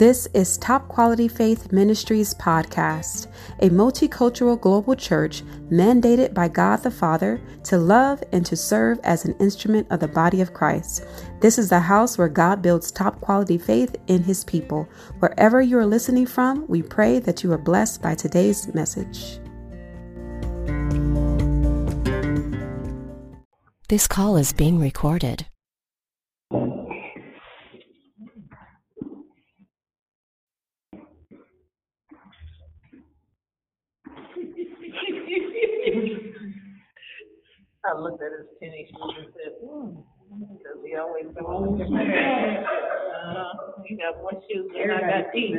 This is Top Quality Faith Ministries podcast, a multicultural global church mandated by God the Father to love and to serve as an instrument of the body of Christ. This is the house where God builds top quality faith in his people. Wherever you are listening from, we pray that you are blessed by today's message. This call is being recorded. I looked at his tennis shoes and said, hmm, because he always been on the Uh, he got more shoes than I got teeth.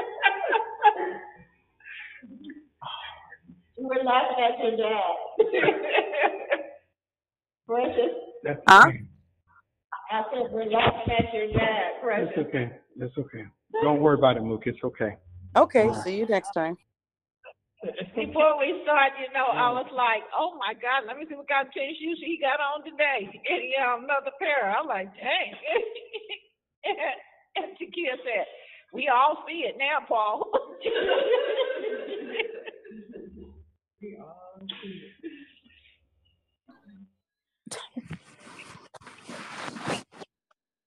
We're laughing at your dad. Precious, That's Huh? I said, we're laughing at your dad, It's Precious. okay. It's okay. Don't worry about it, Mook. It's okay. Okay, see you next time. Before we start, you know, I was like, oh my God, let me see what kind of tennis shoes he got on today. And, you know, another pair. I'm like, dang. and Takia said, we all see it now, Paul.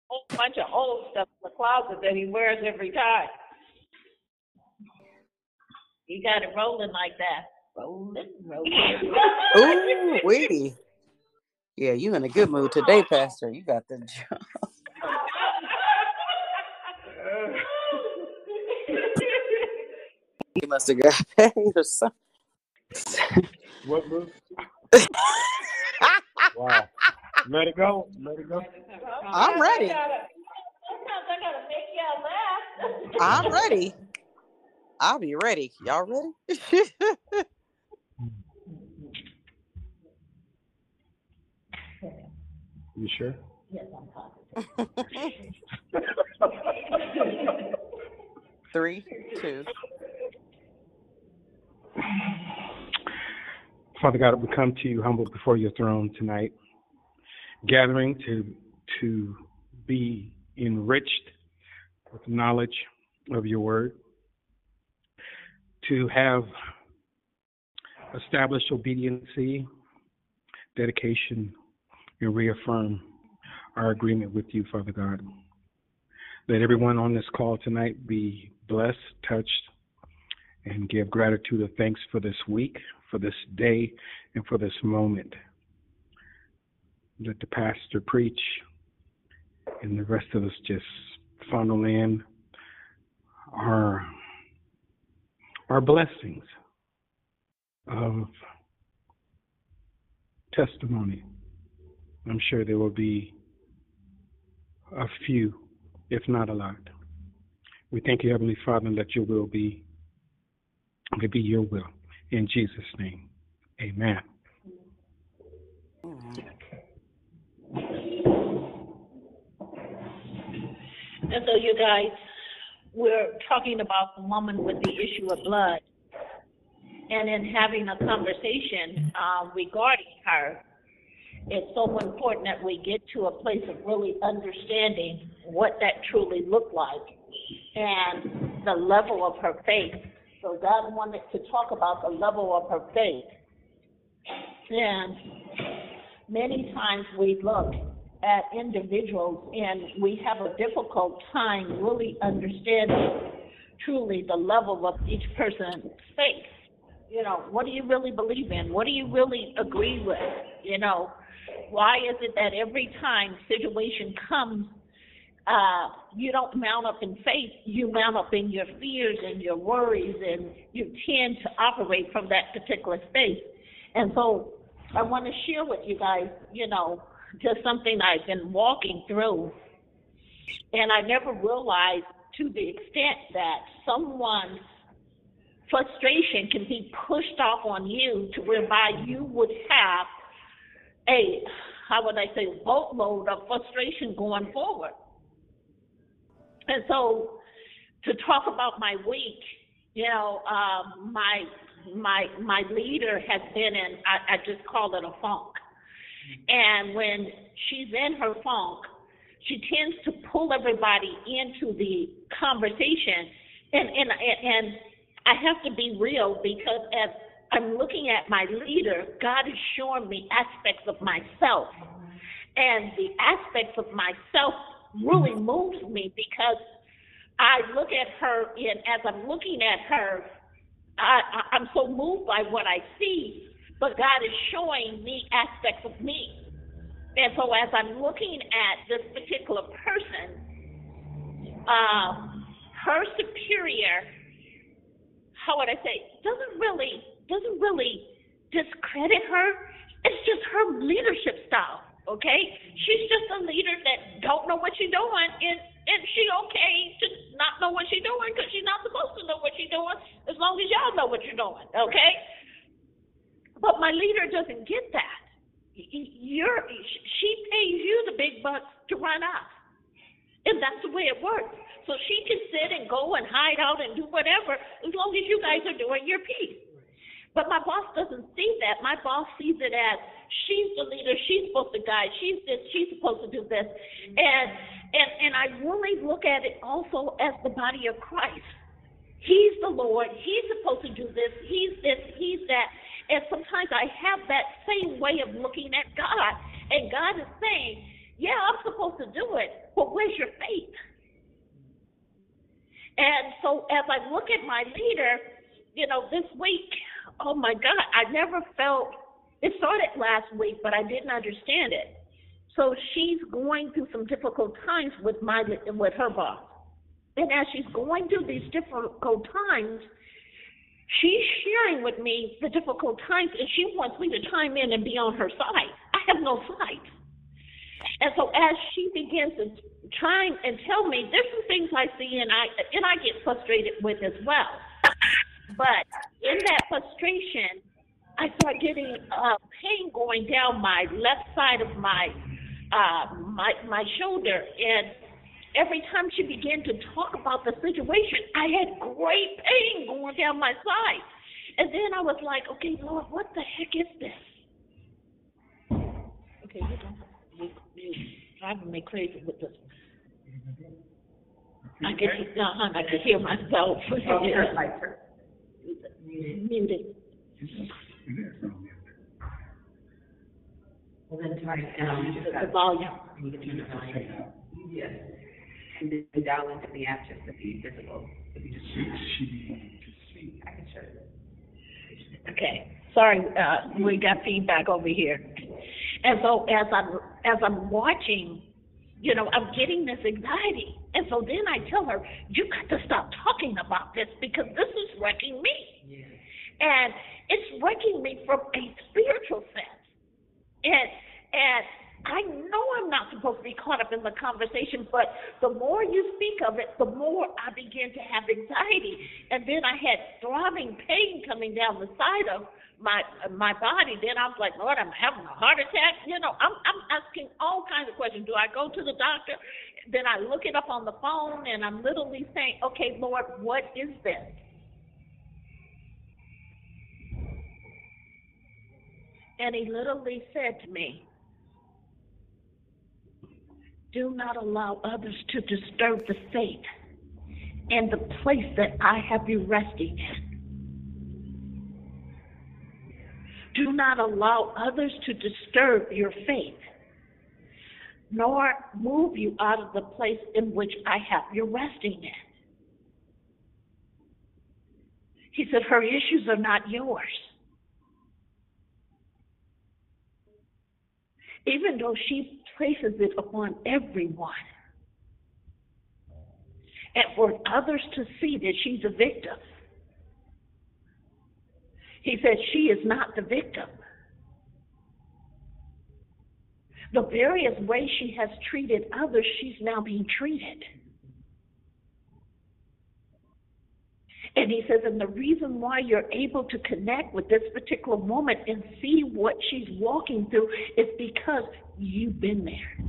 Whole bunch of old stuff in the closet that he wears every time. He got it rolling like that. Rolling, rolling. Ooh, wee. Yeah, you're in a good mood today, Pastor. You got the job. You must have got paid or something. What, Mook? wow. Let it go. Let it go. I'm ready. Sometimes I gotta make y'all laugh. I'm ready. I'll be ready. Y'all ready? You sure? Yes, I'm positive. Three, two. Father God, we come to you humble before your throne tonight, gathering to to be enriched with knowledge of your word, to have established obediency, dedication, and reaffirm our agreement with you, Father God. Let everyone on this call tonight be blessed, touched, and give gratitude and thanks for this week, for this day, and for this moment. Let the pastor preach, and the rest of us just funnel in our our blessings of testimony. I'm sure there will be a few, if not a lot. We thank you, Heavenly Father, and let your will be to be your will. In Jesus' name, amen. And so, you guys, we're talking about the woman with the issue of blood, and in having a conversation uh, regarding her, it's so important that we get to a place of really understanding what that truly looked like and the level of her faith. So God wanted to talk about the level of her faith. And many times we look at individuals and we have a difficult time really understanding truly the level of each person's faith. You know, what do you really believe in? What do you really agree with? You know, why is it that every time situation comes, uh, you don't mount up in faith, you mount up in your fears and your worries, and you tend to operate from that particular space. And so I want to share with you guys, you know, just something I've been walking through. And I never realized to the extent that someone's frustration can be pushed off on you to whereby you would have a, how would I say, boatload of frustration going forward. And so to talk about my week you know, um, my my my leader has been in I, I just call it a funk. And when she's in her funk, she tends to pull everybody into the conversation and and and I have to be real because as I'm looking at my leader, God is showing me aspects of myself. And the aspects of myself really moves me because I look at her and as I'm looking at her, I, I'm so moved by what I see, but God is showing me aspects of me. And so as I'm looking at this particular person, um, her superior, how would I say, doesn't really doesn't really discredit her. It's just her leadership style. Okay, she's just a leader that don't know what she's doing, and and she okay to not know what she's doing because she's not supposed to know what she's doing as long as y'all know what you're doing. Okay, but my leader doesn't get that. You're she pays you the big bucks to run us, and that's the way it works. So she can sit and go and hide out and do whatever as long as you guys are doing your piece. But my boss doesn't see that. My boss sees it as she's the leader, she's supposed to guide, she's this, she's supposed to do this. And and and I really look at it also as the body of Christ. He's the Lord, he's supposed to do this, he's this, he's that. And sometimes I have that same way of looking at God. And God is saying, Yeah, I'm supposed to do it, but where's your faith? And so as I look at my leader, you know, this week oh my God, I never felt it started last week, but I didn't understand it. So she's going through some difficult times with my with her boss. And as she's going through these difficult times, she's sharing with me the difficult times and she wants me to chime in and be on her side. I have no side. And so as she begins to try and tell me, there's some things I see and I and I get frustrated with as well. But in that frustration, I start getting uh, pain going down my left side of my uh, my my shoulder, and every time she began to talk about the situation, I had great pain going down my side. And then I was like, okay, Lord, what the heck is this? Okay, you don't, you, you driving me crazy with this. I could, uh, I could hear myself. Oh, muted. Well, then turn it down. The volume. You can turn the volume. Yes. And then dial into the app just to be visible. If you just. I can show you. Okay, sorry, uh, we got feedback over here. And so as I'm, as I'm watching, you know, I'm getting this anxiety. And so then I tell her, you got to stop talking about this because this is wrecking me. Yeah. And it's wrecking me from a spiritual sense. And and I know I'm not supposed to be caught up in the conversation, but the more you speak of it, the more I begin to have anxiety. And then I had throbbing pain coming down the side of my my body. Then I was like, Lord, I'm having a heart attack. You know, I'm I'm asking all kinds of questions. Do I go to the doctor? Then I look it up on the phone, and I'm literally saying, Okay, Lord, what is this? And he literally said to me, Do not allow others to disturb the faith and the place that I have you resting in. Do not allow others to disturb your faith, nor move you out of the place in which I have you resting in. He said, Her issues are not yours. Even though she places it upon everyone. And for others to see that she's a victim. He said she is not the victim. The various ways she has treated others, she's now being treated. And he says, and the reason why you're able to connect with this particular moment and see what she's walking through is because you've been there.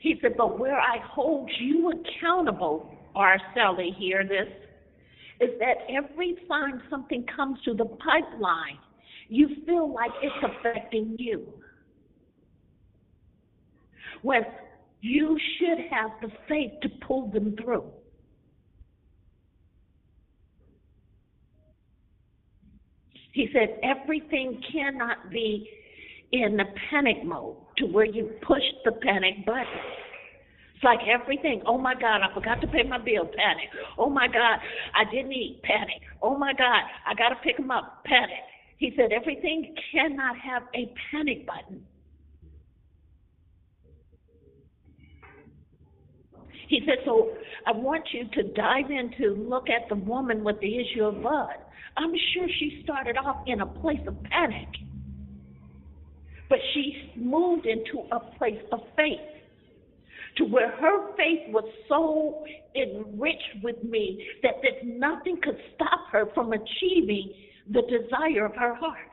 He said, but where I hold you accountable Sally hear this, is that every time something comes through the pipeline, you feel like it's affecting you. When you should have the faith to pull them through. He said everything cannot be in the panic mode to where you push the panic button. It's like everything. Oh my God, I forgot to pay my bill. Panic. Oh my God, I didn't eat. Panic. Oh my God, I got to pick them up. Panic. He said everything cannot have a panic button. He said, so I want you to dive in to look at the woman with the issue of blood. I'm sure she started off in a place of panic, but she moved into a place of faith to where her faith was so enriched with me that that nothing could stop her from achieving the desire of her heart.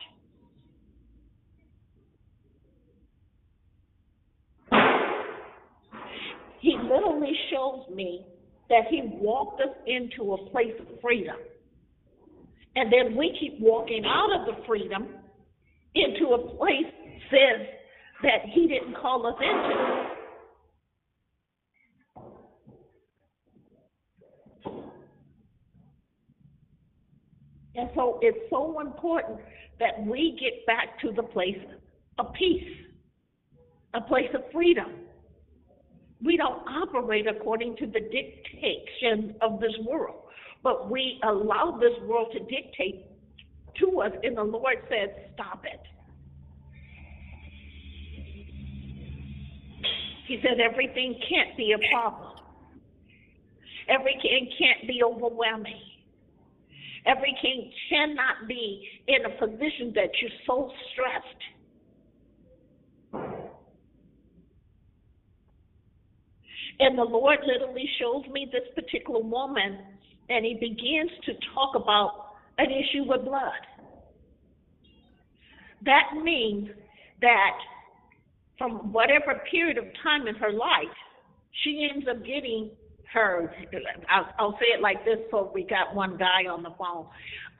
He literally shows me that he walked us into a place of freedom. And then we keep walking out of the freedom into a place says that he didn't call us into. And so it's so important that we get back to the place of peace, a place of freedom. We don't operate according to the dictation of this world, but we allow this world to dictate to us, and the Lord says, Stop it. He said, Everything can't be a problem, everything can't be overwhelming. Every king cannot be in a position that you're so stressed. And the Lord literally shows me this particular woman, and he begins to talk about an issue with blood. That means that from whatever period of time in her life, she ends up getting her, I'll, I'll say it like this so we got one guy on the phone.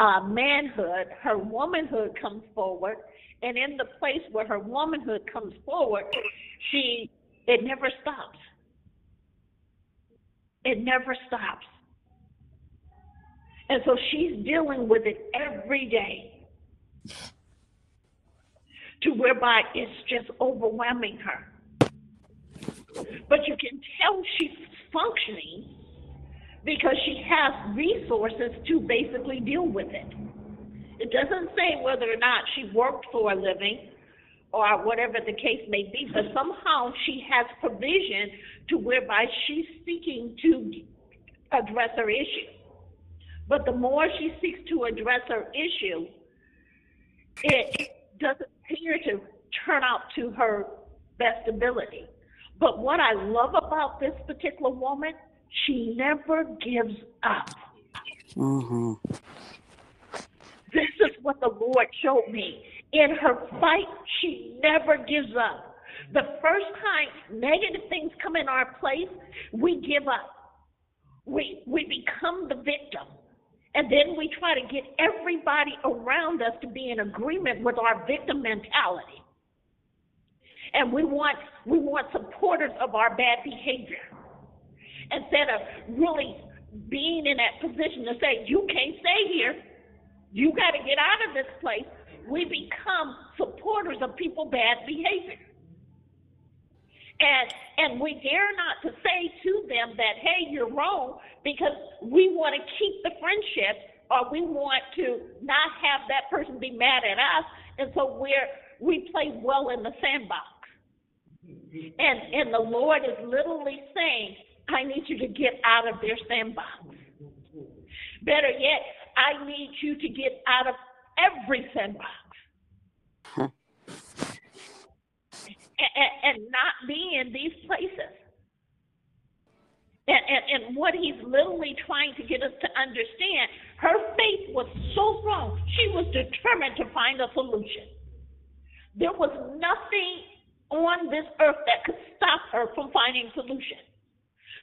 Uh, manhood, her womanhood comes forward, and in the place where her womanhood comes forward, she, it never stops. It never stops. And so she's dealing with it every day to whereby it's just overwhelming her. But you can tell she's functioning because she has resources to basically deal with it. It doesn't say whether or not she worked for a living or whatever the case may be, but somehow she has provision to whereby she's seeking to address her issue. But the more she seeks to address her issue, it doesn't appear to turn out to her best ability. But what I love about this particular woman, she never gives up. Mm-hmm. This is what the Lord showed me. In her fight, she never gives up. The first time negative things come in our place, we give up. We, we become the victim. And then we try to get everybody around us to be in agreement with our victim mentality and we want we want supporters of our bad behavior instead of really being in that position to say you can't stay here you got to get out of this place we become supporters of people bad behavior. And and we dare not to say to them that hey you're wrong because we want to keep the friendship or we want to not have that person be mad at us. And so we're we play well in the sandbox. And and the Lord is literally saying, I need you to get out of their sandbox. Better yet, I need you to get out of every sandbox. Huh. And, and, not be in these places. And, and, and what he's literally trying to get us to understand, her faith was so strong, she was determined to find a solution. There was nothing on this earth that could stop her from finding solution.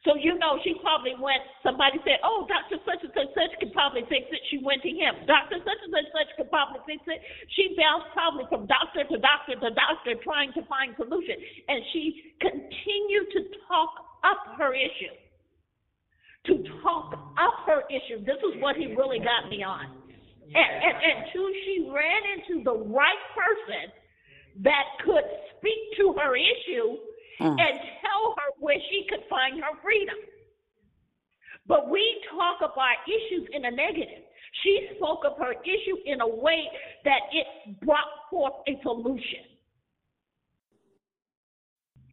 So you know she probably went. Somebody said, "Oh, Doctor such and such such could probably fix it." She went to him. Doctor such and such such could probably fix it. She bounced probably from doctor to doctor to doctor trying to find solution, and she continued to talk up her issue. To talk up her issue. This is what he really got me on. And, and, until she ran into the right person that could speak to her issue mm. and tell her where she could find her freedom. But we talk about issues in a negative. She spoke of her issue in a way that it brought forth a solution.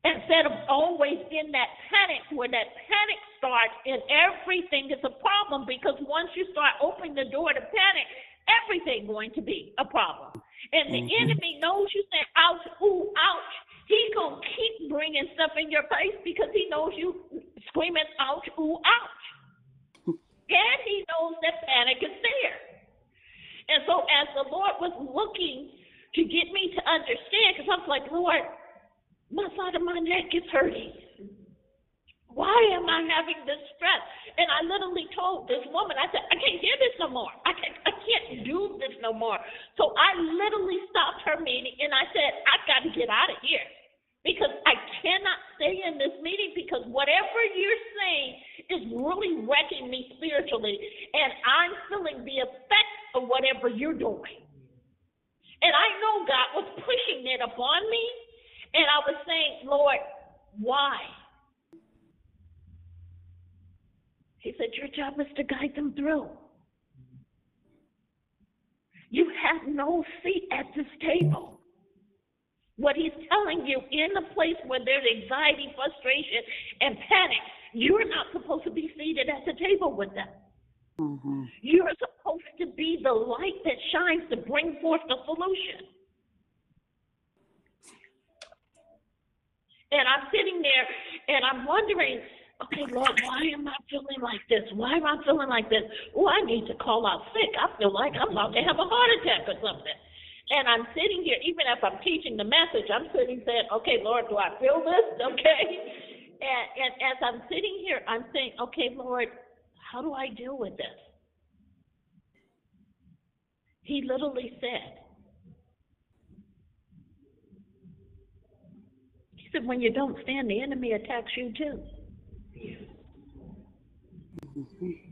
Instead of always in that panic, where that panic starts and everything is a problem because once you start opening the door to panic, everything going to be a problem. And the mm-hmm. enemy knows you say, ouch, ooh, ouch. He gonna keep bringing stuff in your face because he knows you screaming ouch, ooh, ouch. and he knows that panic is there. And so as the Lord was looking to get me to understand, because I was like, Lord, my side of my neck is hurting. Why am I having this stress? And I literally told this woman, I said, I can't hear this no more. I can't, I can't do this no more. So I literally stopped her meeting and I said, I've got to get out of here because I cannot stay in this meeting because whatever you're saying is really wrecking me spiritually, and I'm feeling the effects of whatever you're doing. And I know God was pushing it upon me, and I was saying, Lord, why? He said, Your job is to guide them through. You have no seat at this table. What he's telling you in a place where there's anxiety, frustration, and panic, you're not supposed to be seated at the table with them. Mm-hmm. You're supposed to be the light that shines to bring forth the solution. And I'm sitting there and I'm wondering, okay, Lord, why am I feeling like this? Why am I feeling like this? Oh, I need to call out sick. I feel like I'm about to have a heart attack or something. And I'm sitting here, even if I'm teaching the message, I'm sitting saying, okay, Lord, do I feel this? Okay. And, and as I'm sitting here, I'm saying, okay, Lord, how do I deal with this? He literally said, He said, when you don't stand, the enemy attacks you too. Mm-hmm.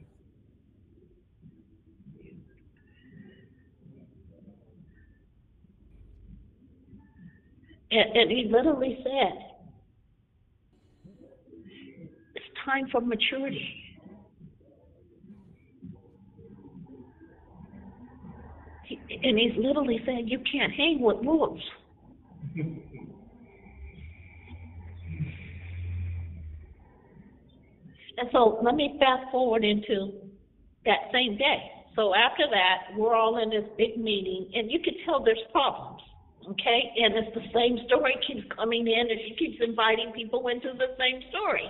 And, and he literally said, it's time for maturity. He, and he's literally saying, you can't hang with wolves. And so let me fast forward into that same day. So after that, we're all in this big meeting, and you can tell there's problems. Okay, and it's the same story keeps coming in, and she keeps inviting people into the same story.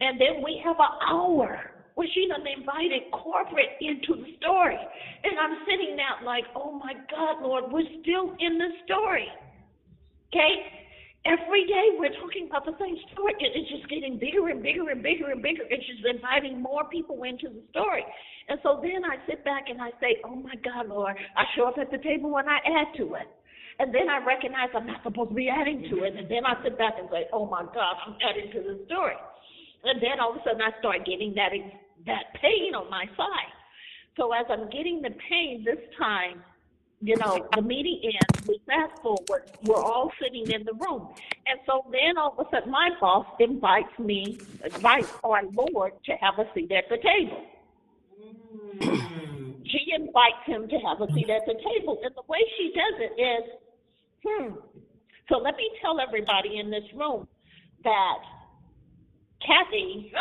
And then we have an hour where she done invited corporate into the story. And I'm sitting there like, oh my God, Lord, we're still in the story. Okay? Every day we're talking about the same story. and It's just getting bigger and bigger and bigger and bigger. It's just inviting more people into the story. And so then I sit back and I say, oh my God, Lord, I show up at the table when I add to it. And then I recognize I'm not supposed to be adding to it. And then I sit back and say, oh my God, I'm adding to the story. And then all of a sudden I start getting that, that pain on my side. So as I'm getting the pain this time, you know, the meeting ends, we fast forward, we're all sitting in the room. And so then all of a sudden my boss invites me, invites our Lord to have a seat at the table. Mm. she invites him to have a seat at the table. And the way she does it is Hmm. So let me tell everybody in this room that Kathy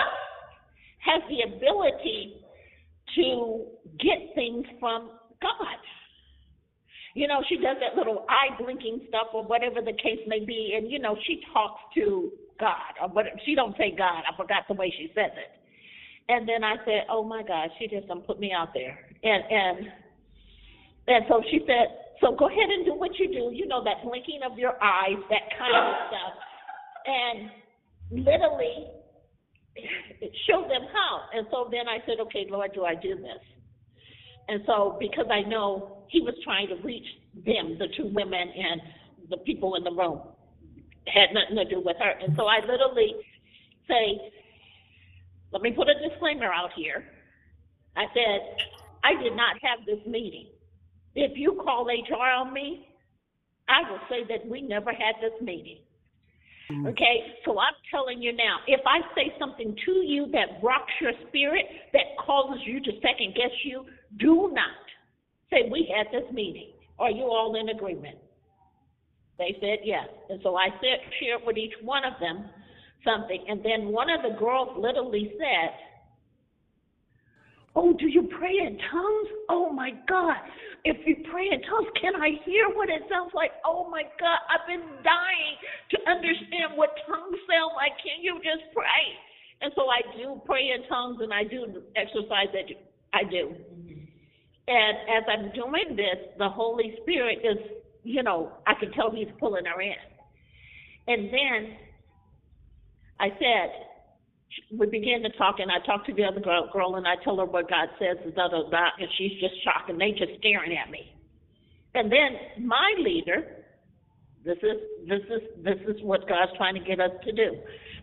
has the ability to get things from God. You know, she does that little eye blinking stuff or whatever the case may be, and you know, she talks to God or whatever. She don't say God. I forgot the way she says it. And then I said, "Oh my God, she just don't put me out there." And and and so she said, so go ahead and do what you do. You know, that blinking of your eyes, that kind of stuff. And literally, show them how. And so then I said, okay, Lord, do I do this? And so because I know he was trying to reach them, the two women and the people in the room, had nothing to do with her. And so I literally say, let me put a disclaimer out here. I said, I did not have this meeting. If you call HR on me, I will say that we never had this meeting. Mm. Okay, so I'm telling you now, if I say something to you that rocks your spirit, that causes you to second guess you, do not say we had this meeting. Are you all in agreement? They said yes. And so I said, shared with each one of them something. And then one of the girls literally said, Oh, do you pray in tongues? Oh my God. If you pray in tongues, can I hear what it sounds like? Oh my God. I've been dying to understand what tongues sound like. Can you just pray? And so I do pray in tongues and I do exercise that I do. And as I'm doing this, the Holy Spirit is, you know, I can tell he's pulling her in. And then I said, we began to talk, and I talked to the other girl, girl and I tell her what God says, and da da da, and she's just shocked, and they just staring at me. And then my leader, this is this is this is what God's trying to get us to do,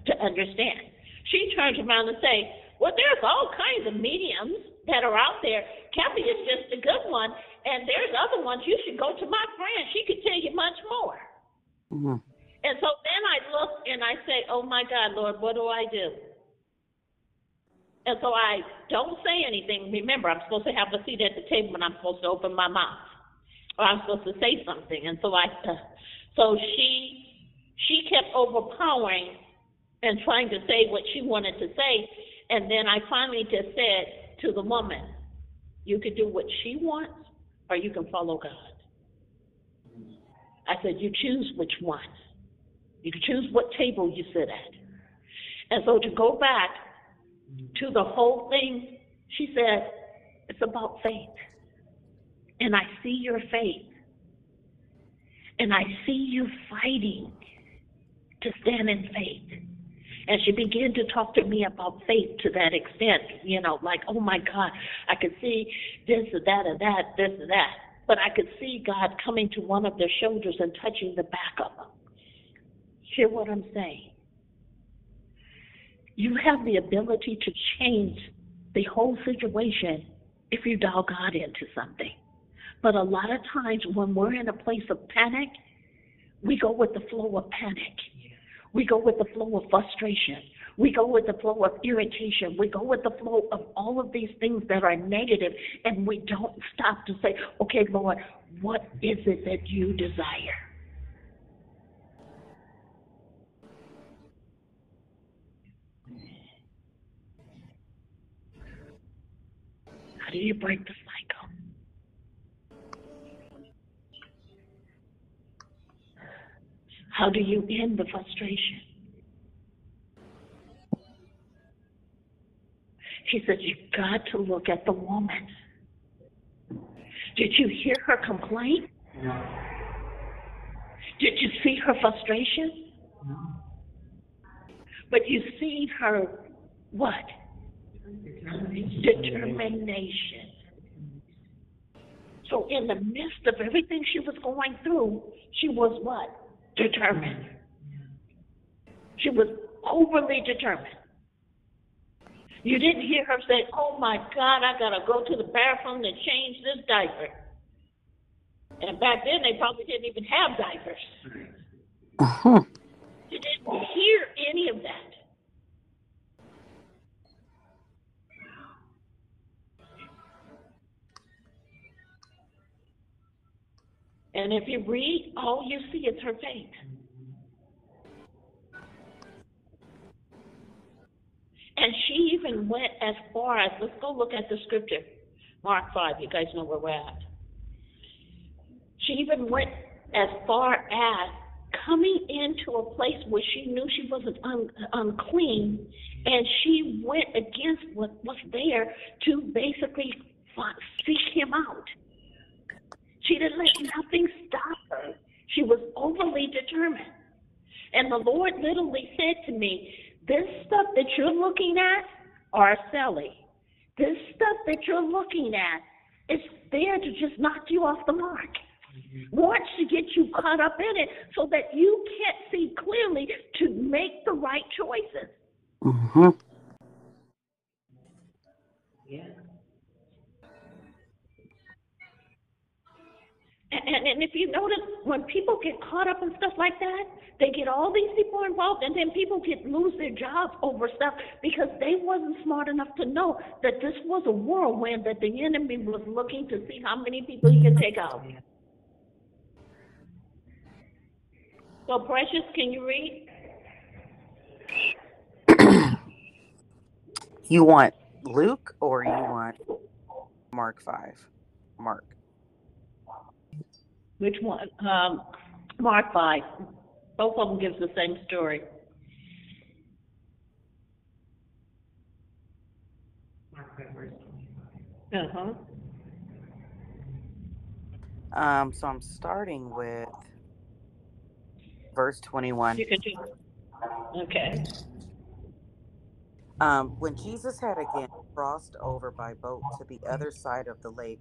to understand. She turns around and say, "Well, there's all kinds of mediums that are out there. Kathy is just a good one, and there's other ones. You should go to my friend. She could tell you much more." Mm-hmm. And so then I look and I say, "Oh my God, Lord, what do I do?" And so I don't say anything. Remember, I'm supposed to have a seat at the table and I'm supposed to open my mouth. Or I'm supposed to say something. And so I, uh, so she, she kept overpowering and trying to say what she wanted to say. And then I finally just said to the woman, you can do what she wants or you can follow God. I said, you choose which one. You can choose what table you sit at. And so to go back to the whole thing, she said, it's about faith. And I see your faith. And I see you fighting to stand in faith. And she began to talk to me about faith to that extent, you know, like, oh my God, I could see this or that or that, this or that. But I could see God coming to one of their shoulders and touching the back of them. Hear what I'm saying? You have the ability to change the whole situation if you dial God into something. But a lot of times when we're in a place of panic, we go with the flow of panic. We go with the flow of frustration. We go with the flow of irritation. We go with the flow of all of these things that are negative, and we don't stop to say, okay, Lord, what is it that you desire? How do you break the cycle? How do you end the frustration? He said, You've got to look at the woman. Did you hear her complaint? No. Did you see her frustration? No. But you see her what? Determination. So in the midst of everything she was going through, she was what? Determined. She was overly determined. You didn't hear her say, Oh my God, I gotta go to the bathroom to change this diaper. And back then they probably didn't even have diapers. Uh-huh. You didn't hear any of that. And if you read, all you see is her faith. And she even went as far as, let's go look at the scripture, Mark 5, you guys know where we're at. She even went as far as coming into a place where she knew she wasn't un, unclean, and she went against what was there to basically seek him out. She didn't let nothing stop her. She was overly determined. And the Lord literally said to me, this stuff that you're looking at, Araceli, this stuff that you're looking at is there to just knock you off the mark. Wants to get you caught up in it so that you can't see clearly to make the right choices. Mm-hmm. Yeah. And, and if you notice, when people get caught up in stuff like that, they get all these people involved, and then people get lose their jobs over stuff because they wasn't smart enough to know that this was a whirlwind that the enemy was looking to see how many people he could take out. So, Precious, can you read? You want Luke or you want Mark 5? Mark. Which one? Um, Mark 5. Both of them gives the same story. Mark five, verse twenty-five. Uh-huh. Um, so I'm starting with verse 21. You can do. Okay. Um, when Jesus had again crossed over by boat to the other side of the lake,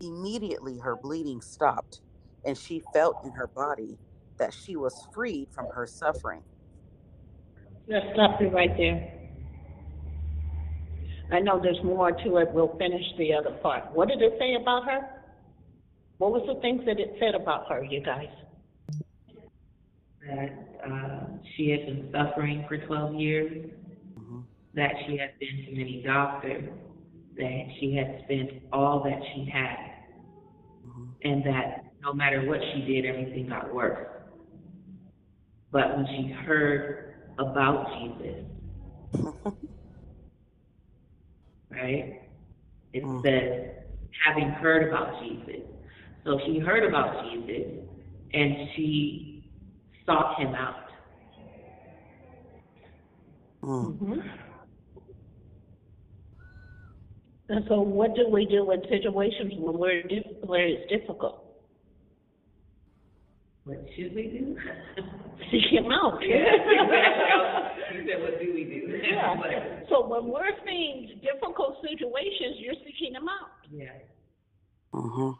Immediately her bleeding stopped, and she felt in her body that she was freed from her suffering. Let's stop it right there. I know there's more to it. We'll finish the other part. What did it say about her? What was the things that it said about her, you guys? That uh, she had been suffering for 12 years, Mhm. that she had been to many doctors, that she had spent all that she had, Mhm. and that no matter what she did, everything got worse. But when she heard about Jesus, right? It Mm. says, having heard about Jesus. So she heard about Jesus and she sought him out. Mm. hmm And so, what do we do in situations when we're di- where it's difficult? What should we do? Seek Him out. You said, what do we do? Yeah. So when we're seeing difficult situations, you're seeking Him out. yeah. Mhm.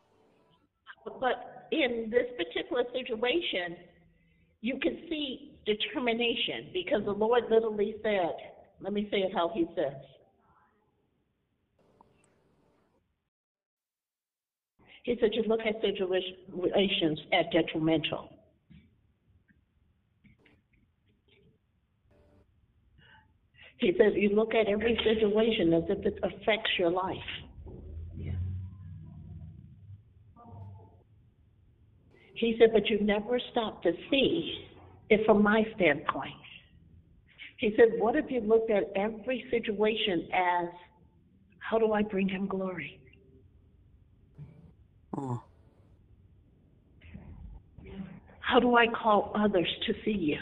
But in this particular situation, you can see determination because the Lord literally said, let me say it how He says. He said, you look at situations as detrimental. He says, you look at every situation as if it affects your life. He said, but you never stop to see it from my standpoint. He said, what if you looked at every situation as, how do I bring him glory? Mm. How do I call others to see you?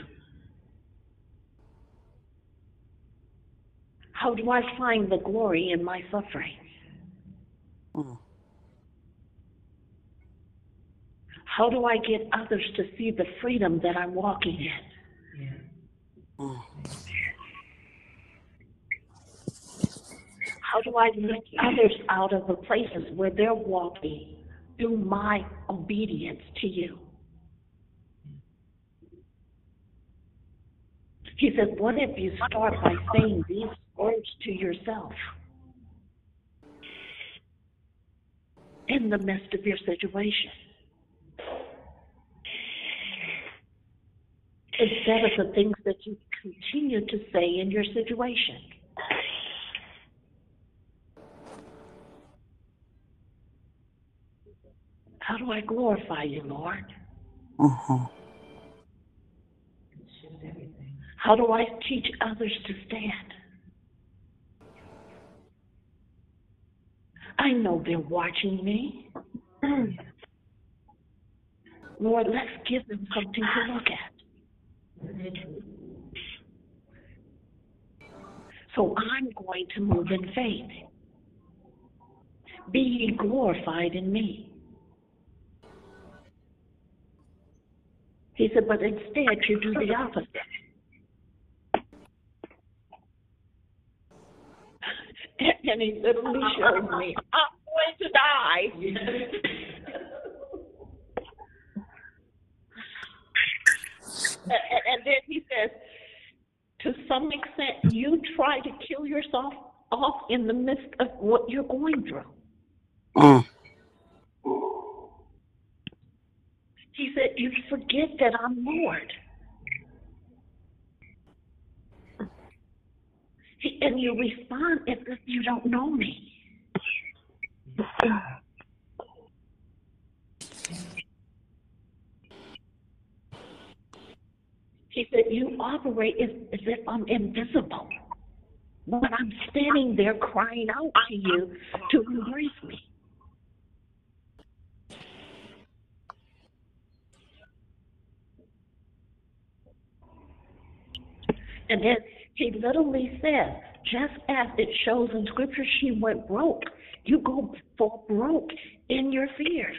How do I find the glory in my suffering? Mm. How do I get others to see the freedom that I'm walking in? Yeah. Mm. How do I lift others out of the places where they're walking through my obedience to you? He said, What if you start by saying these words to yourself in the midst of your situation? Instead of the things that you continue to say in your situation. How do I glorify you, Lord? Mm-hmm. How do I teach others to stand? I know they're watching me. Lord, let's give them something to look at. So I'm going to move in faith. Be ye glorified in me. He said, but instead you do the opposite. And he literally showed me, I'm going to die. and, and then he says, to some extent, you try to kill yourself off in the midst of what you're going through. Mm. He said, You forget that I'm Lord. He, and you respond as if you don't know me. He said, You operate as, as if I'm invisible. But I'm standing there crying out to you to embrace me. And then he literally says, just as it shows in scripture, she went broke. You go for broke in your fear.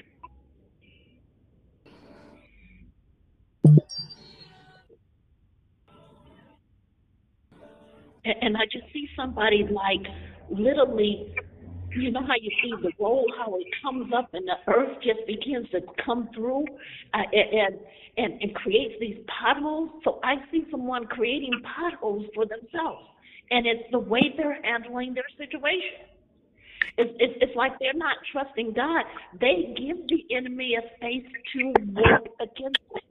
And I just see somebody like literally, you know how you see the roll, how it comes up and the earth just begins to come through uh, and, and, and creates these potholes. So I see someone creating potholes for themselves. And it's the way they're handling their situation. It's, it's, it's like they're not trusting God. They give the enemy a space to work against it.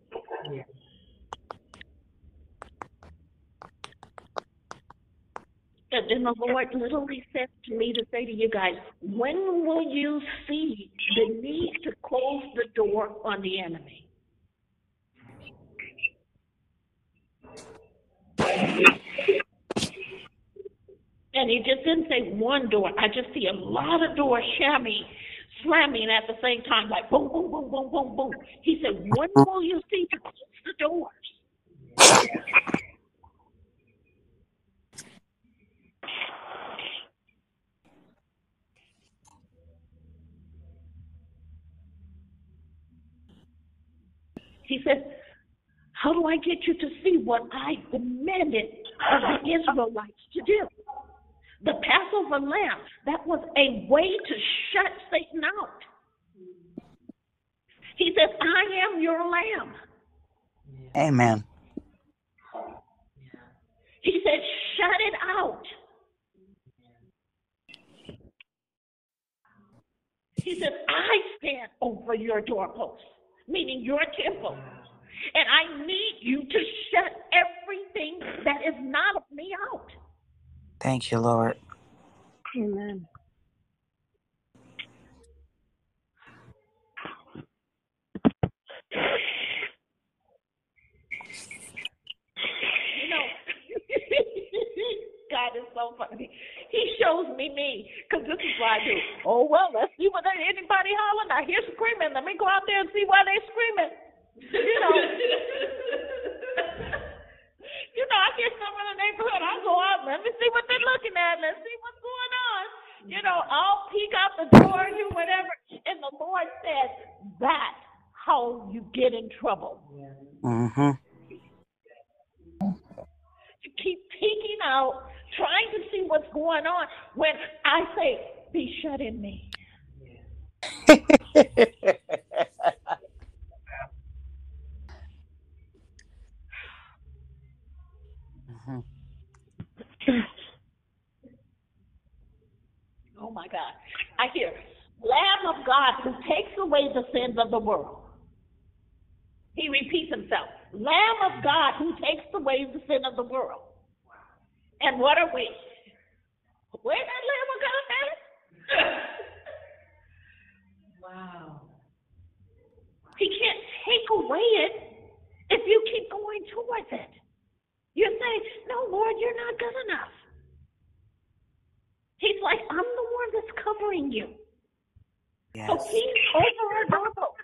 And then the Lord literally said to me to say to you guys, when will you see the need to close the door on the enemy? And he just didn't say one door. I just see a lot of doors shamming, slamming at the same time, like boom, boom, boom, boom, boom, boom. He said, when will you see to close the doors? He said, How do I get you to see what I demanded of the Israelites to do? The Passover lamb, that was a way to shut Satan out. He says, I am your lamb. Amen. He said, Shut it out. He says, I stand over your doorpost, meaning your temple. And I need you to shut everything that is not of me out. Thank you, Lord. Amen. You know, God is so funny. He shows me me, because this is what I do. Oh, well, let's see what they, anybody hollering. I hear screaming. Let me go out there and see why they screaming. You know. you know, I hear some in the neighborhood. I go out. Let me see what they're looking at. Let's see what's going on. You know, I'll peek out the door and do whatever. And the Lord said, that's how you get in trouble. Mm-hmm. You keep peeking out, trying to see what's going on when I say, be shut in me. Mm-hmm. oh my God. I hear, Lamb of God who takes away the sins of the world. He repeats himself, Lamb of God who takes away the sin of the world. And what are we? Where that Lamb of God? Wow. He can't take away it if you keep going towards it. You say, No, Lord, you're not good enough. He's like, I'm the one that's covering you. Yes. So he's over and above.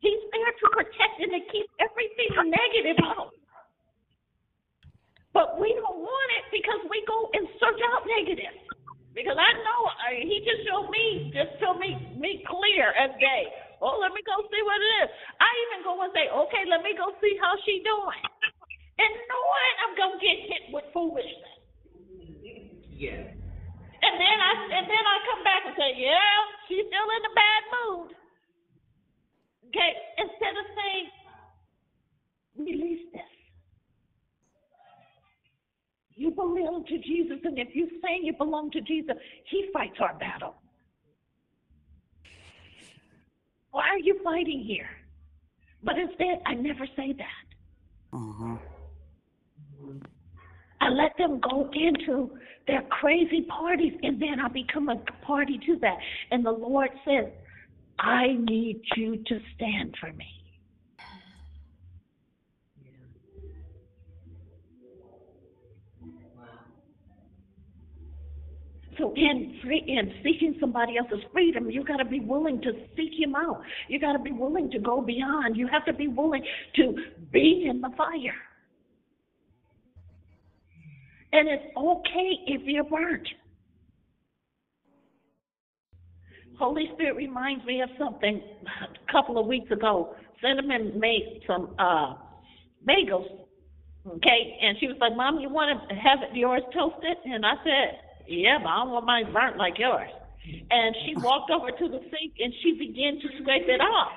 He's there to protect and to keep everything negative out. But we don't want it because we go and search out negative. Because I know I, he just showed me, just showed me me clear as day. Oh, let me go see what it is. I even go and say, okay, let me go see how she doing. And knowing I'm gonna get hit with foolishness. Yeah. And then I and then I come back and say, yeah, she's still in a bad mood. Okay, instead of saying, release this. You belong to Jesus, and if you say you belong to Jesus, He fights our battle. Why are you fighting here? But instead, I never say that. Mm-hmm. I let them go into their crazy parties, and then I become a party to that. And the Lord says, I need you to stand for me. So in free, in seeking somebody else's freedom, you got to be willing to seek Him out. You got to be willing to go beyond. You have to be willing to be in the fire. And it's okay if you're burnt. Holy Spirit reminds me of something a couple of weeks ago. Cinnamon made some uh, bagels, okay, and she was like, "Mom, you want to have yours toasted?" And I said, "Yeah, but I don't want mine burnt like yours." And she walked over to the sink and she began to scrape it off.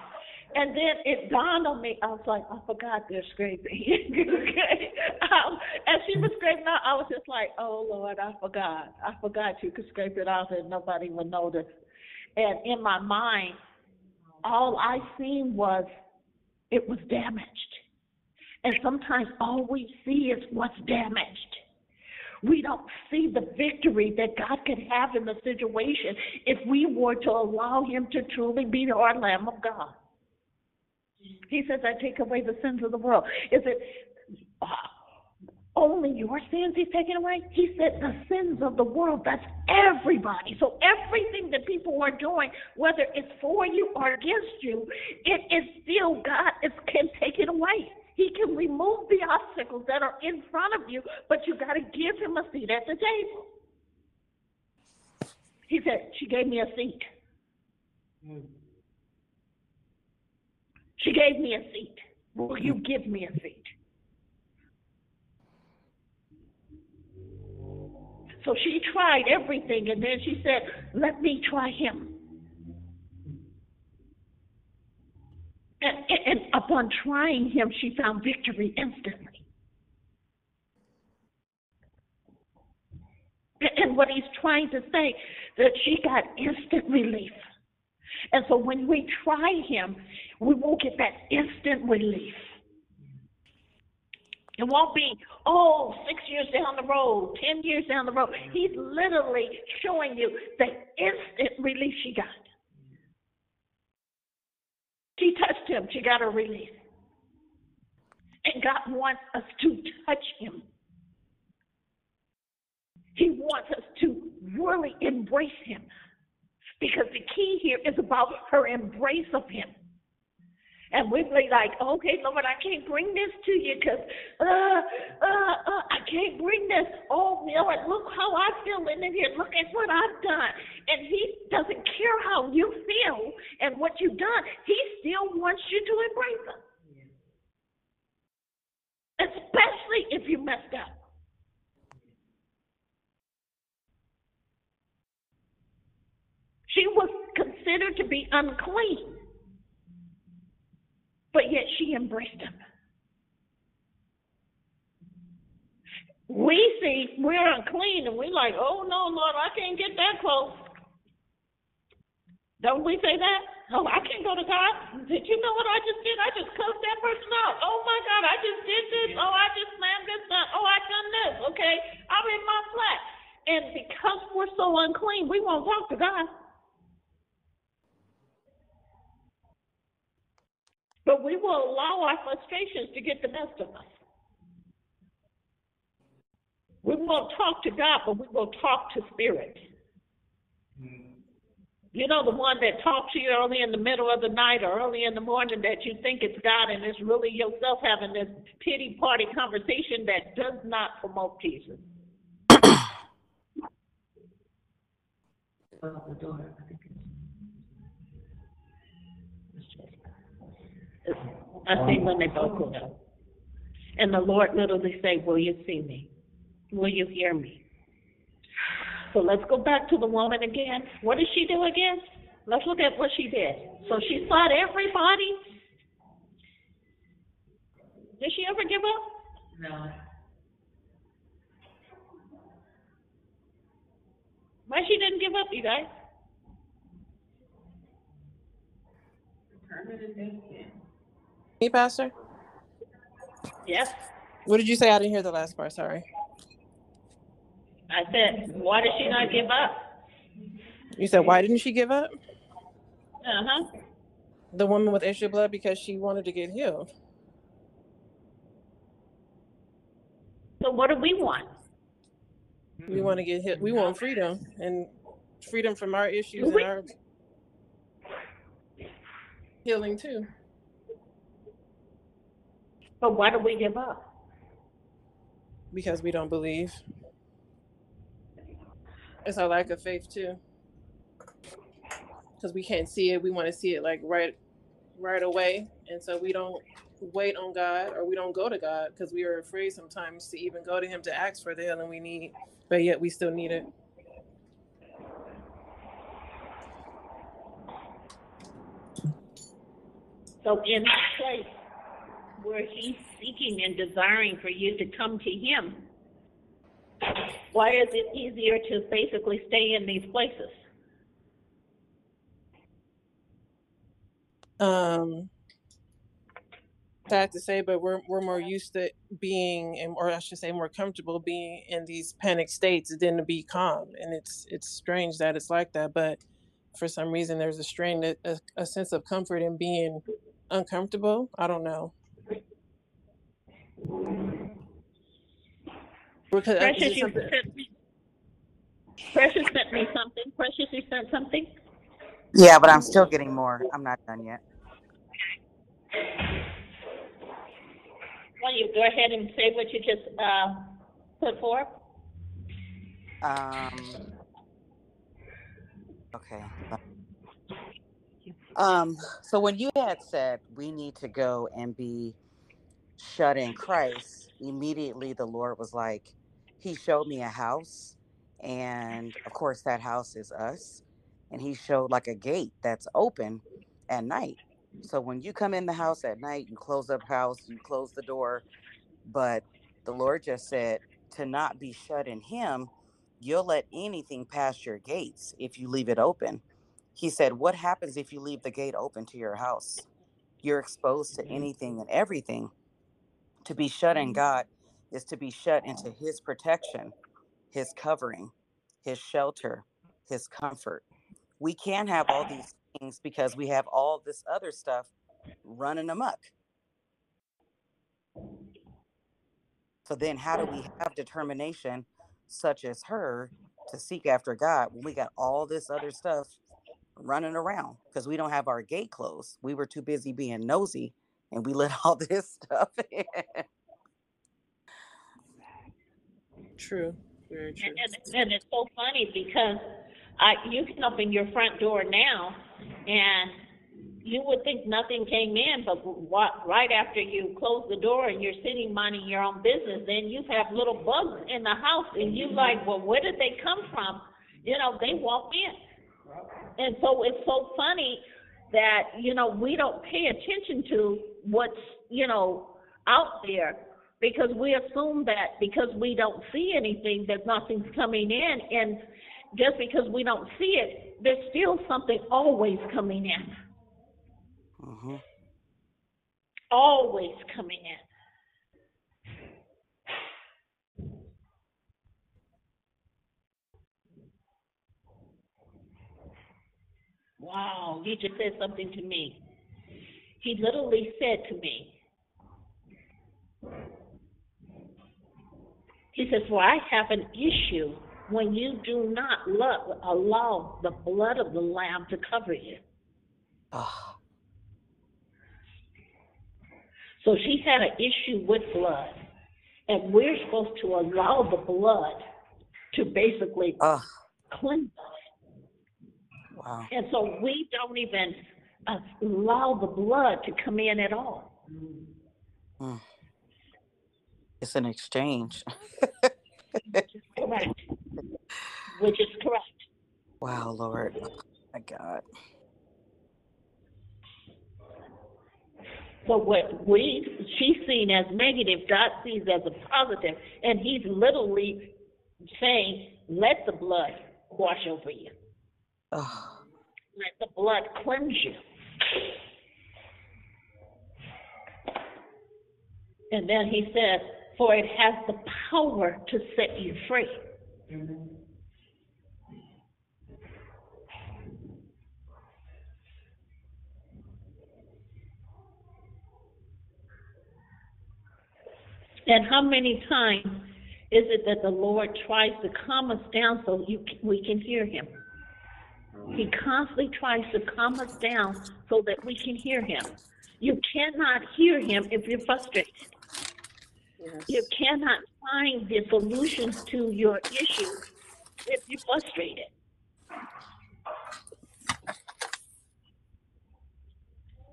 And then it dawned on me. I was like, I forgot they're scraping. okay. Um, as she was scraping out, I was just like, Oh Lord, I forgot. I forgot you could scrape it off and nobody would notice. And in my mind, all I seen was it was damaged. And sometimes all we see is what's damaged. We don't see the victory that God could have in the situation if we were to allow Him to truly be our Lamb of God. He says, I take away the sins of the world. Is it uh, only your sins he's taking away? He said, the sins of the world. That's everybody. So everything that people are doing, whether it's for you or against you, it is still God is, can take it away. He can remove the obstacles that are in front of you, but you got to give him a seat at the table. He said, She gave me a seat. She gave me a seat. Will you give me a seat? So she tried everything, and then she said, Let me try him. And, and, upon trying him, she found victory instantly. And what he's trying to say, that she got instant relief. And so when we try him, we won't get that instant relief. It won't be, oh, six years down the road, ten years down the road. He's literally showing you the instant relief she got. She touched him, she got a release. And God wants us to touch him. He wants us to really embrace him. Because the key here is about her embrace of him. And we'd be like, okay, Lord, I can't bring this to you because uh, uh, uh, I can't bring this. Oh, Lord, look how I feel in here. Look at what I've done. And He doesn't care how you feel and what you've done. He still wants you to embrace Him. Especially if you messed up. She was considered to be unclean but yet she embraced him. We see we're unclean and we're like, oh no, Lord, I can't get that close. Don't we say that? Oh, I can't go to God. Did you know what I just did? I just cussed that person out. Oh my God, I just did this. Oh, I just slammed this down. Oh, I done this. Okay, I'm in my flat. And because we're so unclean, we won't talk to God. But we will allow our frustrations to get the best of us. We won't talk to God, but we will talk to spirit. Mm-hmm. You know, the one that talks to you early in the middle of the night or early in the morning that you think it's God and it's really yourself having this pity party conversation that does not promote Jesus. I see when they both go up. And the Lord literally say, Will you see me? Will you hear me? So let's go back to the woman again. What did she do again? Let's look at what she did. So she sought everybody. Did she ever give up? No. Why she didn't give up, you guys? Me, Pastor? Yes. What did you say? I didn't hear the last part. Sorry. I said, why did she not give up? You said, why didn't she give up? Uh huh. The woman with issue of blood because she wanted to get healed. So what do we want? We want to get hit. We want freedom and freedom from our issues We- and our healing too. But why do we give up? Because we don't believe. It's our lack of faith too. Because we can't see it. We want to see it like right right away. And so we don't wait on God or we don't go to God because we are afraid sometimes to even go to him to ask for the healing we need. But yet we still need it. So in that place where he's seeking and desiring for you to come to him, why is it easier to basically stay in these places? Um sad to say, but we're we're more used to being and or I should say more comfortable being in these panic states than to be calm. And it's it's strange that it's like that, but for some reason there's a strain a, a sense of comfort in being uncomfortable. I don't know. Because Precious, you sent me. Precious sent me something. Precious, you sent something. Yeah, but I'm still getting more. I'm not done yet. Well, you go ahead and say what you just uh, put forth. Um. Okay. Um. So when you had said we need to go and be shut in Christ, immediately the Lord was like, He showed me a house, and of course that house is us, and He showed like a gate that's open at night. So when you come in the house at night, you close up house, you close the door, but the Lord just said to not be shut in Him you'll let anything pass your gates if you leave it open. He said, What happens if you leave the gate open to your house? You're exposed to mm-hmm. anything and everything. To be shut in mm. God is to be shut into His protection, His covering, His shelter, His comfort. We can't have all these things because we have all this other stuff running amok. So then, how do we have determination such as her to seek after God when we got all this other stuff running around because we don't have our gate closed. We were too busy being nosy and we let all this stuff in. True. Very true. And, and, and it's so funny because I you can open your front door now, and you would think nothing came in, but what, right after you close the door and you're sitting minding your own business, then you have little bugs in the house, and you're like, well, where did they come from? You know, they walk in, and so it's so funny that you know we don't pay attention to what's you know out there because we assume that because we don't see anything that nothing's coming in and just because we don't see it, there's still something always coming in. Mm-hmm. Always coming in. Wow, he just said something to me. He literally said to me, he says, Well, I have an issue when you do not love, allow the blood of the Lamb to cover you. Oh, So she had an issue with blood, and we're supposed to allow the blood to basically oh, cleanse us. Wow. And so we don't even uh, allow the blood to come in at all. Mm. It's an exchange. Correct. Which is correct. wow, Lord. Oh, my God. So what we she's seen as negative, God sees as a positive, and He's literally saying, "Let the blood wash over you. Oh, Let the blood cleanse you." And then He says, "For it has the power to set you free." And how many times is it that the Lord tries to calm us down so you, we can hear Him? He constantly tries to calm us down so that we can hear Him. You cannot hear Him if you're frustrated. You cannot find the solutions to your issues if you're frustrated.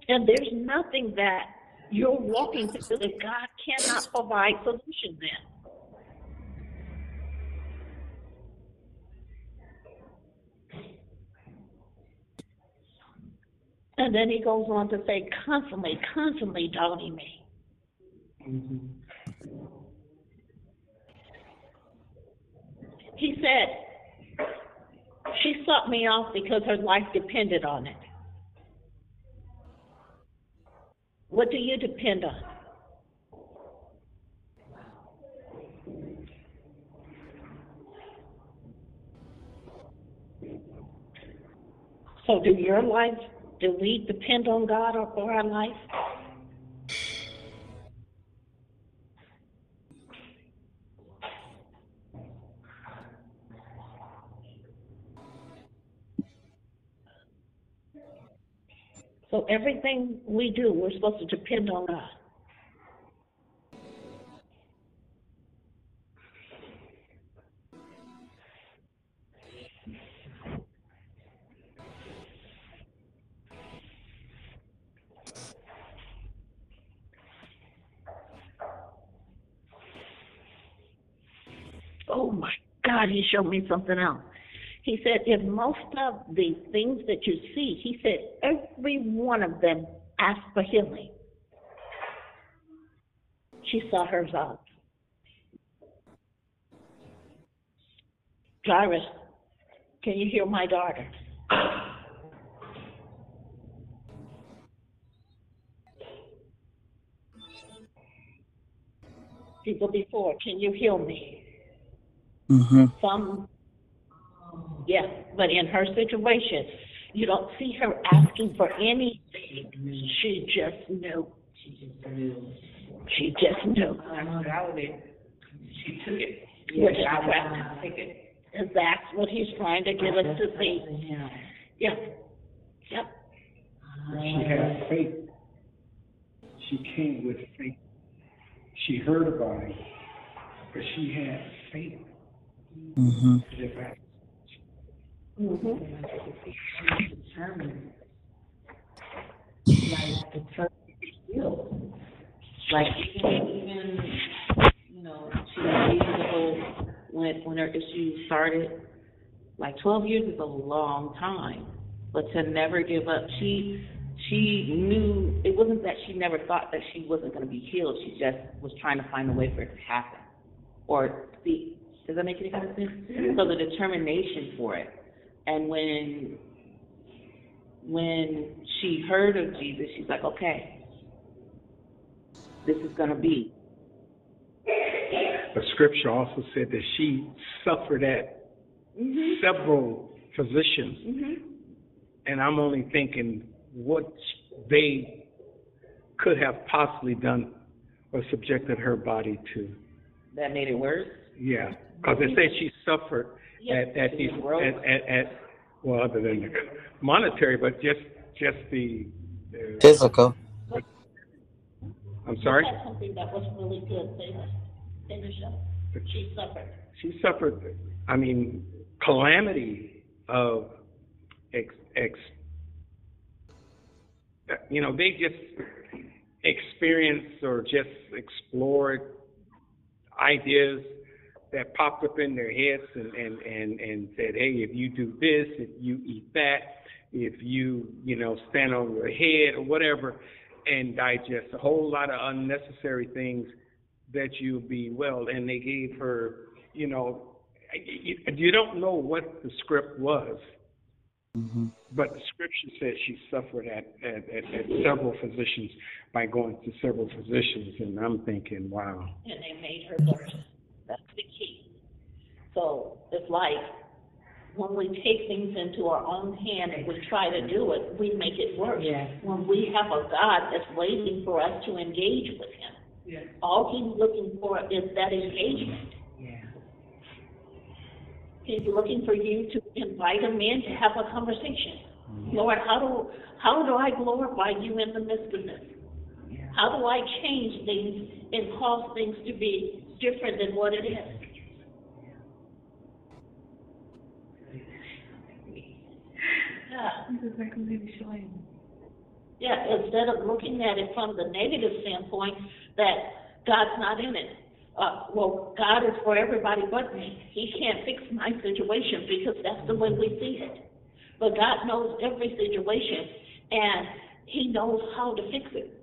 And there's nothing that you're walking through that God cannot provide solutions in. And then he goes on to say, constantly, constantly doubting me. He said, she sought me off because her life depended on it. What do you depend on? So, do your life, do we depend on God or for our life? So, everything we do, we're supposed to depend on God. God, he showed me something else. He said, if most of the things that you see, he said, every one of them asked for healing. She saw hers out. Jairus, can you hear my daughter? People before, can you heal me? Mm-hmm. Some, yeah, but in her situation, you don't see her asking for anything. She just knew. She just knew. She just knew. She took it. Which is I correct. want to take it. And that's what he's trying to get us to see. Yeah. Yeah. Yep. She had faith. She came with faith. She heard about it, but she had faith. Mm-hmm. Hmm determined. Like to even even you know, she was years when when her issue started. Like twelve years is a long time. But to never give up, she she knew it wasn't that she never thought that she wasn't gonna be healed. She just was trying to find a way for it to happen. Or see Does that make any kind of sense? So the determination for it. And when when she heard of Jesus, she's like, okay, this is going to be. The scripture also said that she suffered at Mm-hmm. several physicians. Mm-hmm. And I'm only thinking what they could have possibly done or subjected her body to. That made it worse. Yeah, because they say she suffered at at these She at, at, at well, other than the monetary, but just just the. Uh, Physical. I'm sorry. That's something that was really good. Say that. Finish up. She suffered. She suffered. I mean, calamity of ex, ex you know they just experienced or just explored ideas that popped up in their heads and and and and said hey if you do this if you eat that if you you know stand on your head or whatever and digest a whole lot of unnecessary things that you'll be well and they gave her you know you, you don't know what the script was mm-hmm. but the scripture says she suffered at, at, at, at several physicians by going to several physicians, and I'm thinking, wow. and they made her worse. That's the key. So it's like when we take things into our own hand and we try to do it, we make it worse. Yeah. When we have a God that's waiting for us to engage with Him, Yeah. all He's looking for is that engagement. Yeah. He's looking for you to invite Him in to have a conversation. Mm-hmm. Lord, how do how do I glorify You in the midst of this? How do I change things and cause things to be different than what it is? Yeah. Yeah, instead of looking at it from the negative standpoint that God's not in it. Uh, well, God is for everybody but me. He can't fix my situation because that's the way we see it. But God knows every situation and He knows how to fix it.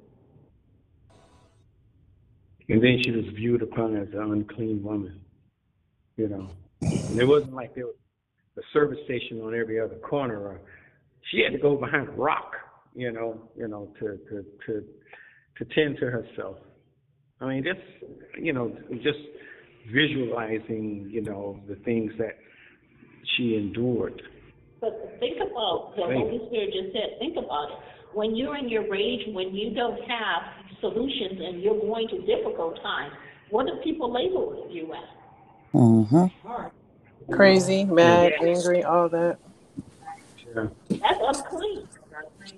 And then she was viewed upon as an unclean woman, you know. And it wasn't like there was a service station on every other corner. Or she had to go behind a rock, you know, you know, to to to to tend to herself. I mean, just you know, just visualizing, you know, the things that she endured. But think about the Right. Holy Spirit just said, think about it. When you're in your rage, when you don't have solutions and you're going to difficult times, what do people label you as? Mm-hmm. Crazy, mad, angry, all that. Yeah, That's unclean.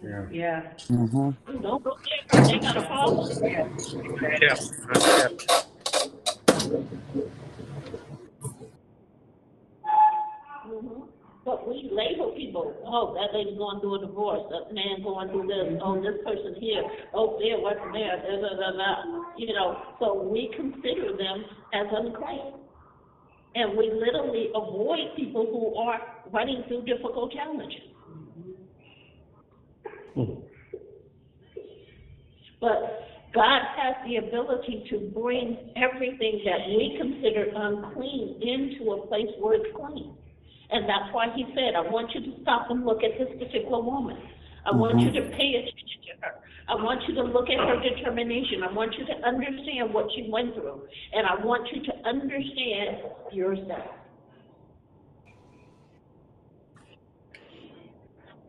yeah, Yeah. Mm-hmm. Don't go there. They got a problem. yeah. yeah. But we label people, oh, that lady's going through a divorce, that man going through this, oh, this person here, oh, there, what's there, da, da, da, da. You know, so we consider them as unclean. And we literally avoid people who are running through difficult challenges. But God has the ability to bring everything that we consider unclean into a place where it's clean. And that's why he said, I want you to stop and look at this particular woman. I want you to mm-hmm. pay attention to her. I want you to look at her determination. I want you to understand what she went through. And I want you to understand yourself.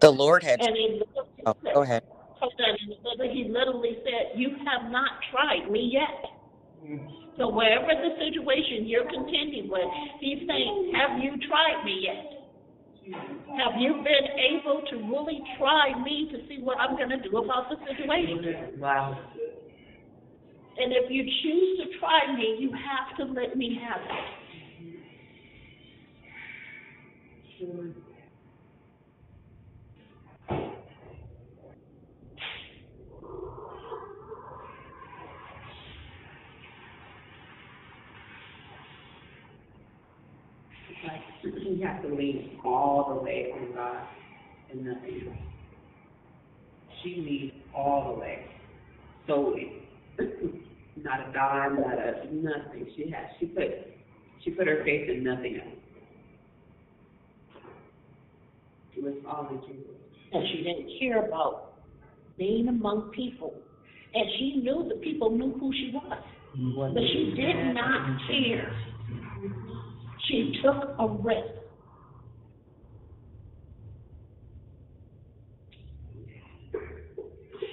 The Lord had. And he literally Oh, said, go ahead. hold on, and he literally said, You have not tried me yet. So wherever the situation you're contending with, he's saying, Have you tried me yet? Have you been able to really try me to see what I'm going to do about the situation? Wow. And if you choose to try me, you have to let me have it. Like you have to lean all the way on God and nothing else. She leans all the way, solely. not a dime, not a nothing. She has. She put She put her faith in nothing else. It was all in Jesus. And she didn't care about being among people. And she knew the people knew who she was. Mm-hmm. But she did not care. She took a risk.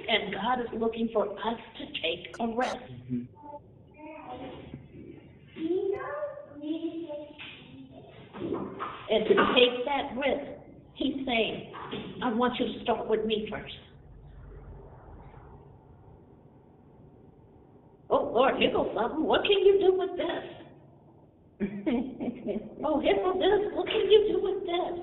And God is looking for us to take a risk. And to take that risk, He's saying, I want you to start with me first. Oh, Lord, here goes something. What can you do with this? oh, here goes this. What can you do with this?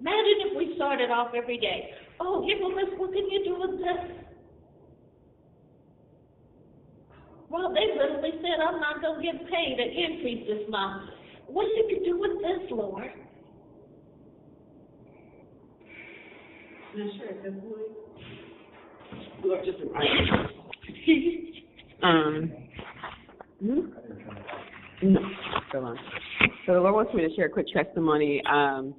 Imagine if we started off every day. Oh, here goes this. What can you do with this? Well, they literally said, I'm not going to get paid an increase this month. What you can do with this, Lord? Not sure at this point. Lord, just remind um, hmm? no, go on. So the Lord wants me to share a quick testimony. Um,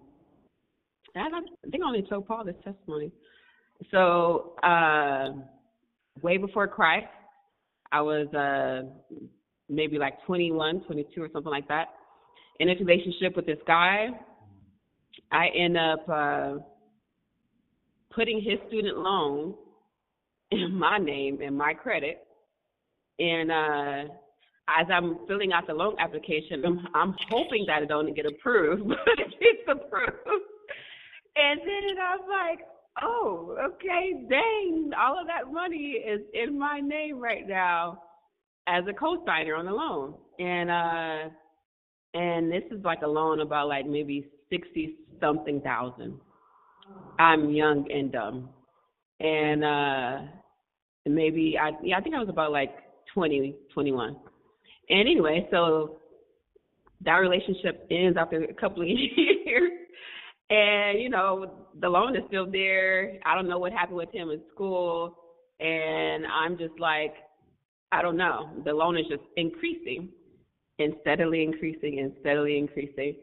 I, think I only told Paul this testimony. So, uh, way before Christ, I was uh, maybe like 21, 22 or something like that, in a relationship with this guy. I end up uh, putting his student loan in my name and my credit. And uh, as I'm filling out the loan application, I'm, I'm hoping that it don't get approved, but it gets approved. And then I was like, oh, okay, dang, all of that money is in my name right now as a co-signer on the loan. And uh and this is like a loan about like maybe sixty something thousand. I'm young and dumb. And uh maybe I yeah, I think I was about like twenty, twenty one. And anyway, so that relationship ends after a couple of years. And, you know, the loan is still there. I don't know what happened with him in school. And I'm just like, I don't know. The loan is just increasing and steadily increasing and steadily increasing.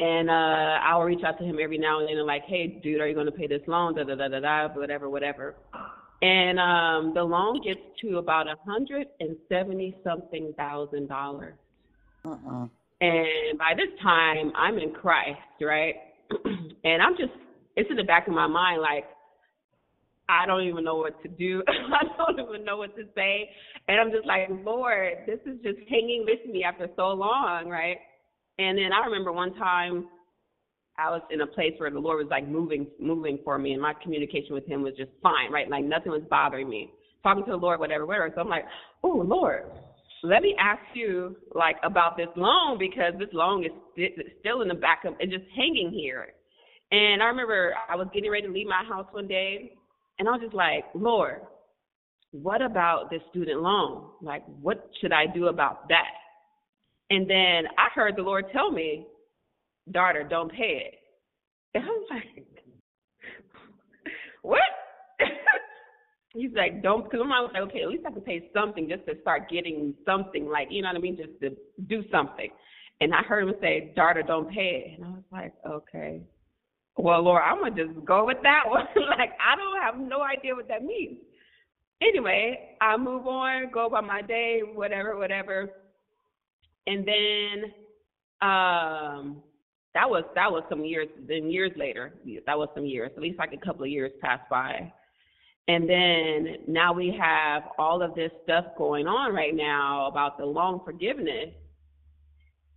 And uh I'll reach out to him every now and then and like, hey dude, are you gonna pay this loan? Da da da da da whatever, whatever. And um the loan gets to about a hundred and seventy something thousand dollars. Uh-uh. And by this time I'm in Christ, right? and I'm just it's in the back of my mind like I don't even know what to do. I don't even know what to say. And I'm just like, Lord, this is just hanging with me after so long, right? And then I remember one time I was in a place where the Lord was like moving moving for me and my communication with him was just fine, right? Like nothing was bothering me. Talking to the Lord, whatever, whatever. So I'm like, Oh Lord, let me ask you like about this loan because this loan is st- still in the back of it's just hanging here. And I remember I was getting ready to leave my house one day and I was just like, Lord, what about this student loan? Like, what should I do about that? And then I heard the Lord tell me, daughter, don't pay it. And I was like, what? He's like, don't, because was like, okay, at least I can pay something just to start getting something, like, you know what I mean, just to do something. And I heard him say, daughter, don't pay it. And I was like, okay. Well, Lord, I'm going to just go with that one. like, I don't have no idea what that means. Anyway, I move on, go by my day, whatever, whatever. And then um that was that was some years then years later. That was some years. At least like a couple of years passed by. And then now we have all of this stuff going on right now about the loan forgiveness.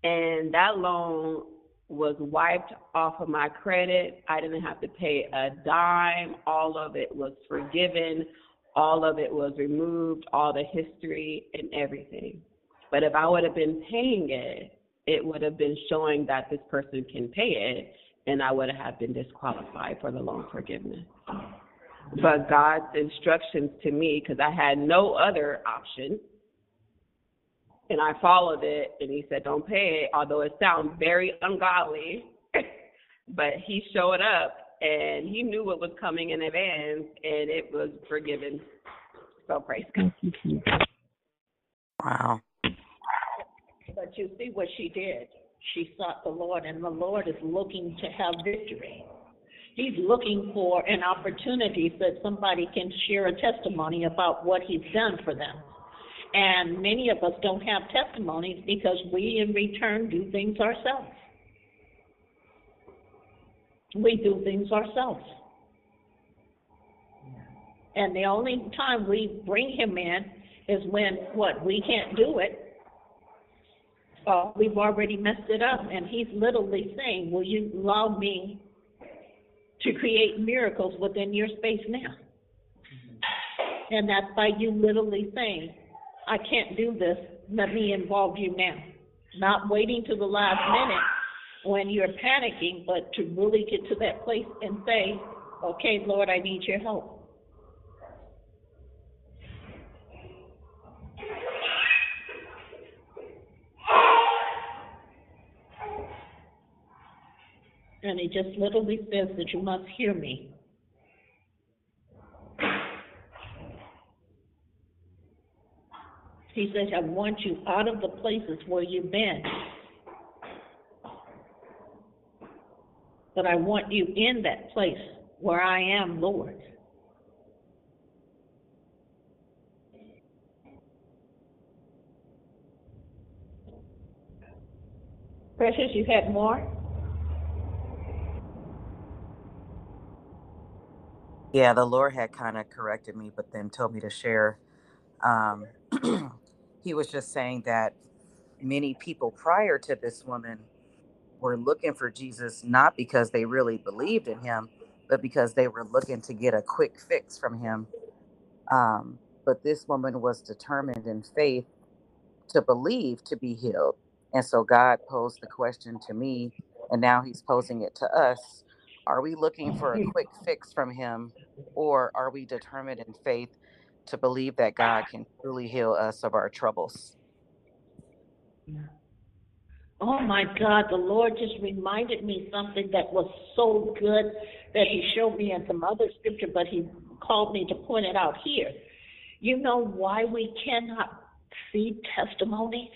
And that loan was wiped off of my credit. I didn't have to pay a dime. All of it was forgiven. All of it was removed, all the history and everything. But if I would have been paying it, it would have been showing that this person can pay it, and I would have been disqualified for the loan forgiveness. But God's instructions to me, because I had no other option, and I followed it, and He said, "Don't pay it," although it sounds very ungodly. but He showed up, and He knew what was coming in advance, and it was forgiven. So praise God. Wow. But you see what she did. She sought the Lord, and the Lord is looking to have victory. He's looking for an opportunity so that somebody can share a testimony about what he's done for them. And many of us don't have testimonies because we, in return, do things ourselves. We do things ourselves. And the only time we bring him in is when, what, we can't do it. Uh, we've already messed it up. And he's literally saying, Will you allow me to create miracles within your space now? And that's by you literally saying, I can't do this. Let me involve you now. Not waiting to the last minute when you're panicking, but to really get to that place and say, okay, Lord, I need your help. And he just literally says that you must hear me. He says, I want you out of the places where you've been. But I want you in that place where I am, Lord. Precious, you had more? Yeah, the Lord had kind of corrected me, but then told me to share. Um, he was just saying that many people prior to this woman were looking for Jesus not because they really believed in him, but because they were looking to get a quick fix from him. Um, but this woman was determined in faith to believe to be healed. And so God posed the question to me, and now he's posing it to us. Are we looking for a mm-hmm. quick fix from him, or are we determined in faith to believe that God can truly heal us of our troubles? Oh my God, the Lord just reminded me something that was so good that He showed me in some other scripture, but He called me to point it out here. You know why we cannot see testimonies?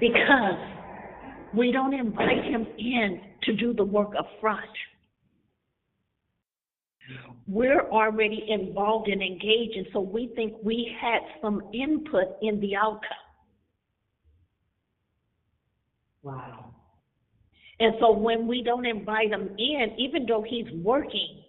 Because we don't invite Him in to do the work up front we're already involved and engaged, and so we think we had some input in the outcome. Wow. And so when we don't invite him in, even though he's working,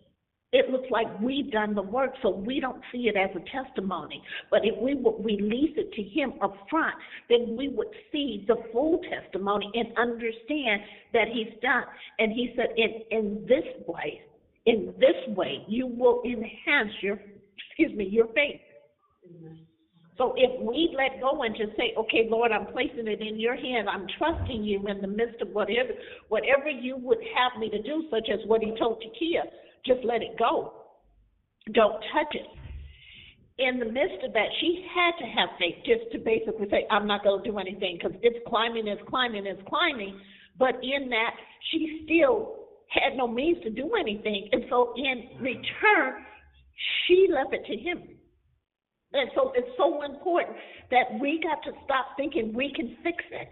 it looks like we've done the work, so we don't see it as a testimony. But if we would release it to him up front, then we would see the full testimony and understand that he's done. And he said, in, in this way, in this way, you will enhance your, excuse me, your faith. So if we let go and just say, okay, Lord, I'm placing it in your hand. I'm trusting you in the midst of whatever, whatever you would have me to do, such as what he told Takia, just let it go. Don't touch it. In the midst of that, she had to have faith just to basically say, I'm not going to do anything because it's climbing, it's climbing, it's climbing. But in that, she still had no means to do anything. And so in return, she left it to him. And so it's so important that we got to stop thinking we can fix it.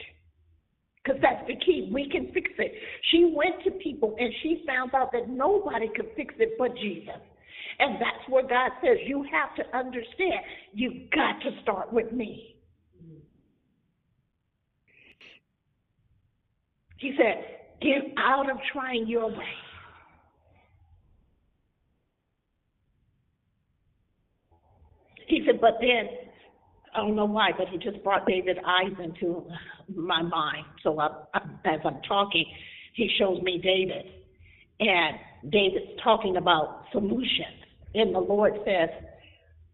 Because that's the key. We can fix it. She went to people and she found out that nobody could fix it but Jesus. And that's where God says, you have to understand, you've got to start with me. He said, Get out of trying your way. He said, but then, I don't know why, but he just brought David eyes into my mind. So I, I, as I'm talking, he shows me David. And David's talking about solutions. And the Lord says,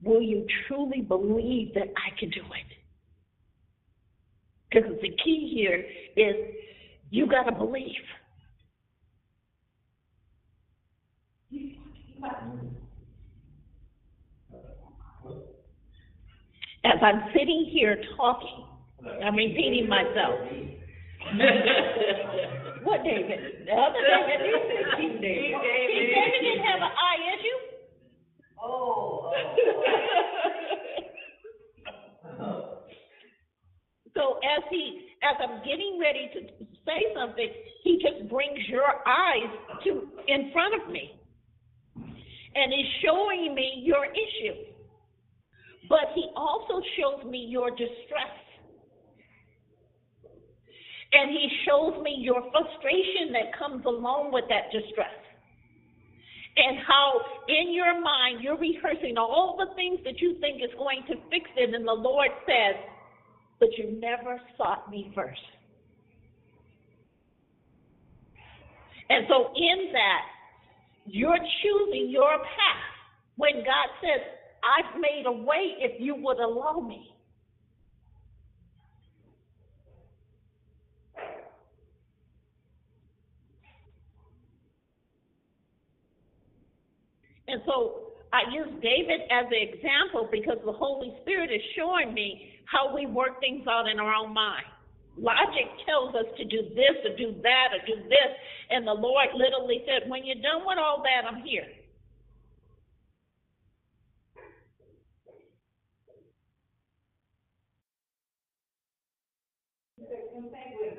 Will you truly believe that I can do it? Because the key here is you got to believe. As I'm sitting here talking, I'm repeating myself. what David? The other David. Is David. David didn't have an eye issue. Oh. so as he, as I'm getting ready to say something, he just brings your eyes to in front of me, and is showing me your issue. But he also shows me your distress. And he shows me your frustration that comes along with that distress and how in your mind you're rehearsing all the things that you think is going to fix it, and the Lord says, but you never sought me first. And so, in that, you're choosing your path when God says, I've made a way if you would allow me. And so I use David as an example because the Holy Spirit is showing me how we work things out in our own mind. Logic tells us to do this or do that or do this. And the Lord literally said, When you're done with all that, I'm here.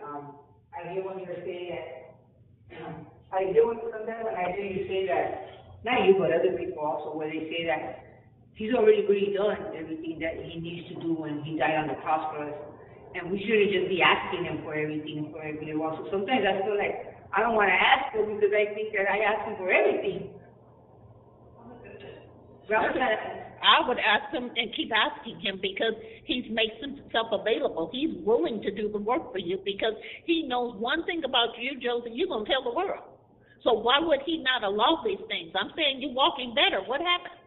Um, I hear when you say that, I hear when sometimes when I hear you say that not you, but other people also, where they say that he's already really done everything that he needs to do when he died on the cross for us. And we shouldn't just be asking him for everything for everything else. So sometimes I feel like I don't want to ask him because I think that I ask him for everything. I would ask him and keep asking him because he makes himself available. He's willing to do the work for you because he knows one thing about you, Joseph, you're going to tell the world. So why would he not allow these things? I'm saying you're walking better. What happened?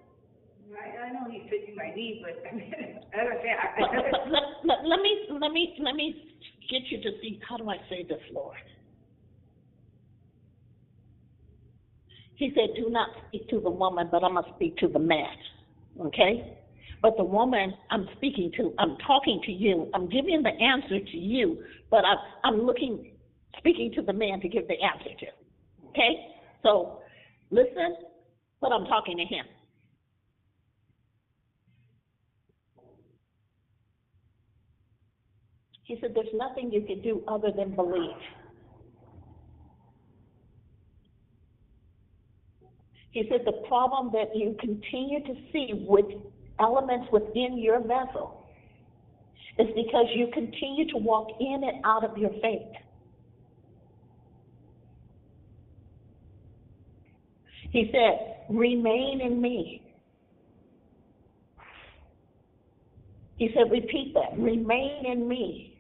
I, I know he's fixing my knee, but I say, I, but, but, let, let, let me let me let me get you to see how do I say this, Lord? He said, "Do not speak to the woman, but I'm gonna speak to the man." Okay. But the woman I'm speaking to, I'm talking to you. I'm giving the answer to you, but I'm, I'm looking, speaking to the man to give the answer to. Okay? So listen, but I'm talking to him. He said, There's nothing you can do other than believe. He said, The problem that you continue to see with elements within your vessel is because you continue to walk in and out of your faith. He said, Remain in me. He said, Repeat that. Remain in me.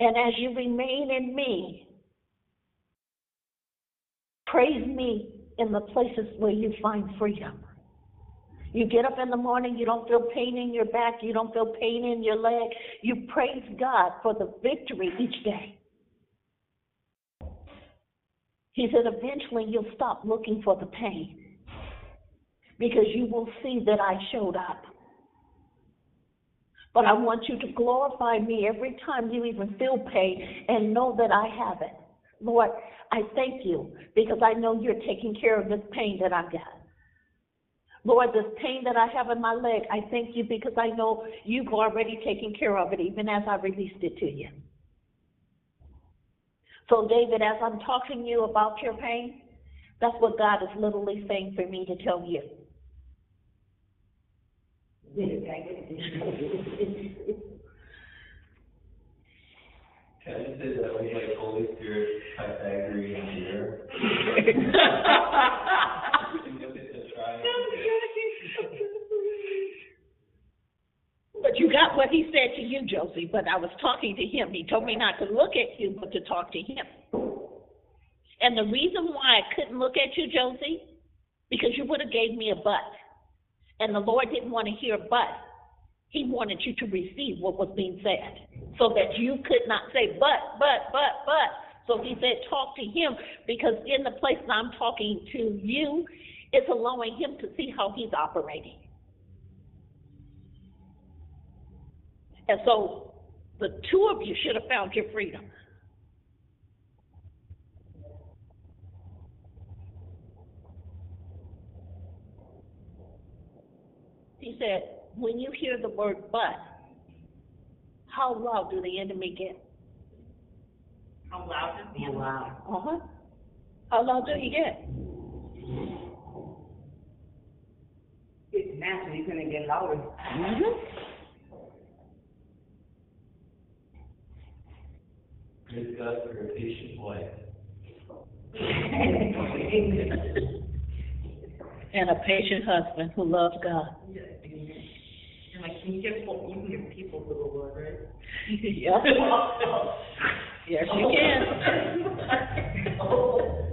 And as you remain in me, me in the places where you find freedom. You get up in the morning, you don't feel pain in your back, you don't feel pain in your leg. You praise God for the victory each day. He said, eventually you'll stop looking for the pain because you will see that I showed up. But I want you to glorify me every time you even feel pain and know that I have it. Lord, I thank you because I know you're taking care of this pain that I've got. Lord, this pain that I have in my leg, I thank you because I know you've already taken care of it even as I released it to you. So, David, as I'm talking to you about your pain, that's what God is literally saying for me to tell you. Can I say that we Holy Spirit Pythagorean here? But you got what he said to you, Josie, but I was talking to him. He told me not to look at you, but to talk to him. And the reason why I couldn't look at you, Josie, because you would have gave me a but. And the Lord didn't want to hear but. He wanted you to receive what was being said so that you could not say but, but, but, but. So he said, talk to him because in the place that I'm talking to you, it's allowing him to see how he's operating. And so the two of you should have found your freedom. He said, when you hear the word but, how loud do the enemy get? How loud is the Oh, wow. Uh-huh. How loud do you get? It's naturally gonna get louder. Praise God for a patient wife. And a patient husband who loves God. And like, you get, you can get people to the Lord, right? Yep. Yes, you can.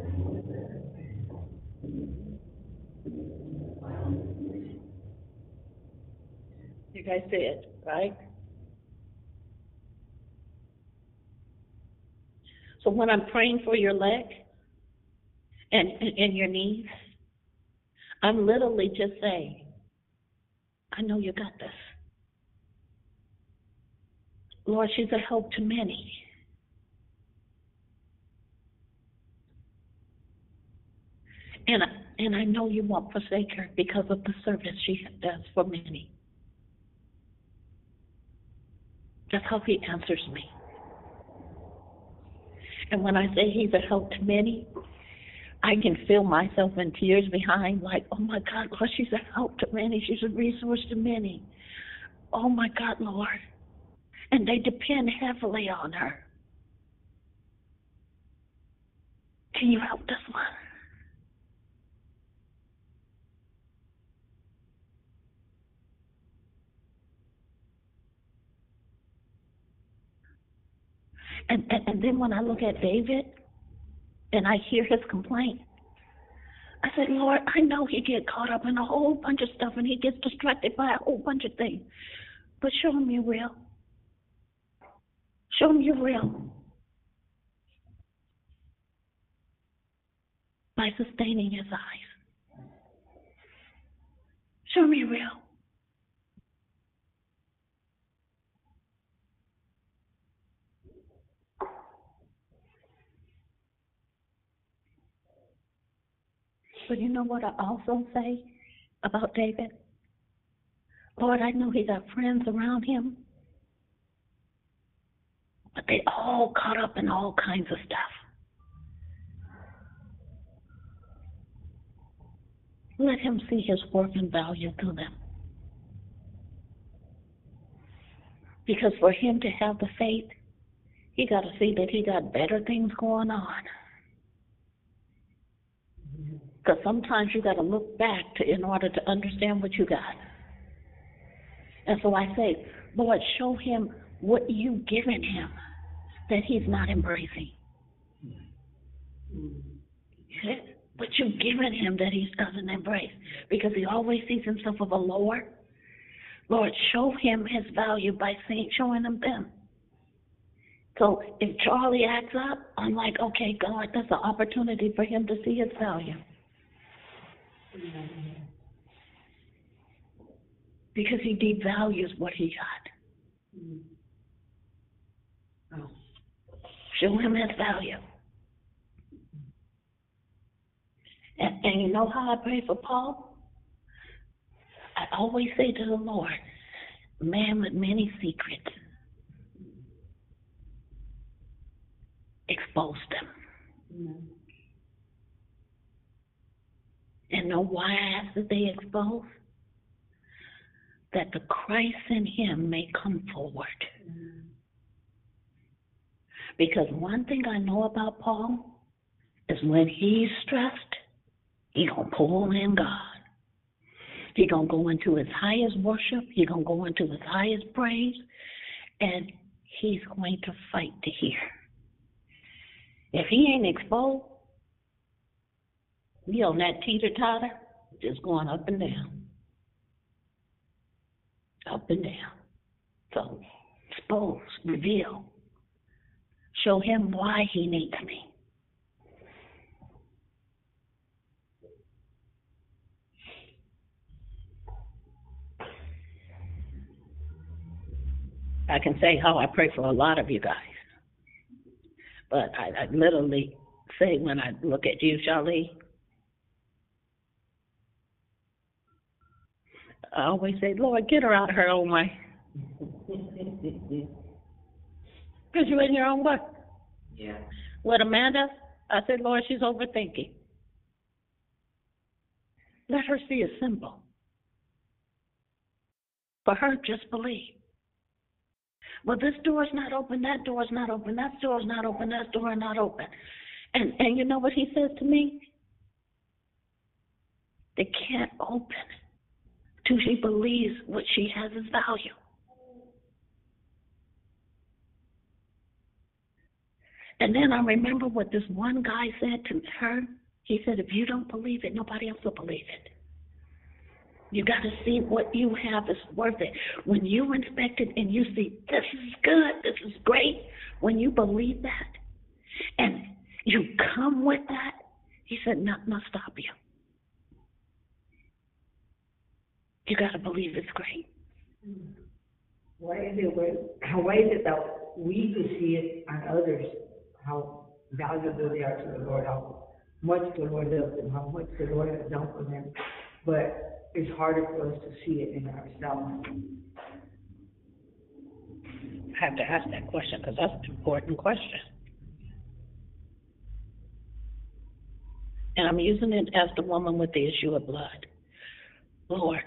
You guys see it, right? So when I'm praying for your leg and, and your knees, I'm literally just saying, I know you got this. Lord, she's a help to many. And, I- and I know you won't forsake her because of the service she does for many. That's how he answers me. And when I say he's a help to many, I can feel myself in tears behind, like, oh my God, Lord, she's a help to many. She's a resource to many. Oh my God, Lord. And they depend heavily on her. Can you help this one? And, and, and then when I look at David and I hear his complaint, I said, Lord, I know he get caught up in a whole bunch of stuff and he gets distracted by a whole bunch of things. But show him you're real. Show him you're real. By sustaining his eyes. Show me real. But you know what I also say about David? Lord, I know he got friends around him, but they all caught up in all kinds of stuff. Let him see his worth and value through them. Because for him to have the faith, he got to see that he got better things going on. Because sometimes you got to look back to in order to understand what you got. And so I say, Lord, show him what you've given him that he's not embracing. What you've given him that he doesn't embrace. Because he always sees himself as a lower. Lord, show him his value by showing him them. So if Charlie acts up, I'm like, okay, God, that's an opportunity for him to see his value. Because he devalues what he got. Show him his value. And, and you know how I pray for Paul? I always say to the Lord, man with many secrets, expose them. And the I that they expose? That the Christ in him may come forward. Because one thing I know about Paul is when he's stressed, he gonna pull in God. He gonna go into his highest worship. He gonna go into his highest praise, and he's going to fight to hear. If he ain't exposed, he on that teeter totter, just going up and down, up and down. So expose, reveal, show him why he needs me. I can say how I pray for a lot of you guys. But I, I literally say when I look at you, Charlie, I always say, Lord, get her out her own way. Because you're in your own way. Yeah. With Amanda, I said, Lord, she's overthinking. Let her see a symbol. For her, just believe. Well, this door's not open, that door's not open, that door's not open, that door not open. And and you know what he says to me? They can't open she believes what she has is value. And then I remember what this one guy said to her. He said, if you don't believe it, nobody else will believe it. You got to see what you have is worth it. When you inspect it and you see this is good, this is great, when you believe that and you come with that, he said, nothing will stop you. You got to believe it's great. Why is it why is it that we could see it on others, how valuable they are to the Lord, how much the Lord loves them, how much the Lord has done for them, but it's harder for us to see it in ourselves. I have to ask that question because that's an important question. And I'm using it as the woman with the issue of blood. Lord,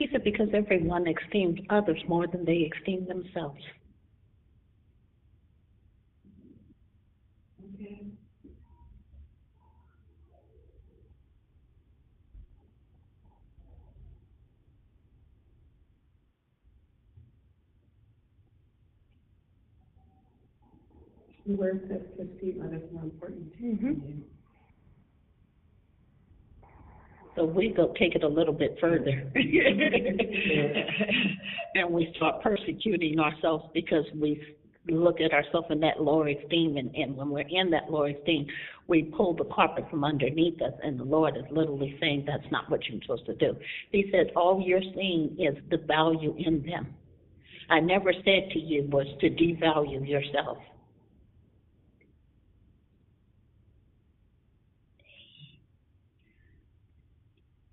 He said, because everyone esteems others more than they esteem themselves. Where says to esteem others more important to you? Mm-hmm. So we go take it a little bit further. and we start persecuting ourselves because we look at ourselves in that lower esteem. And, and when we're in that lower esteem, we pull the carpet from underneath us. And the Lord is literally saying that's not what you're supposed to do. He said, all you're seeing is the value in them. I never said to you was to devalue yourself.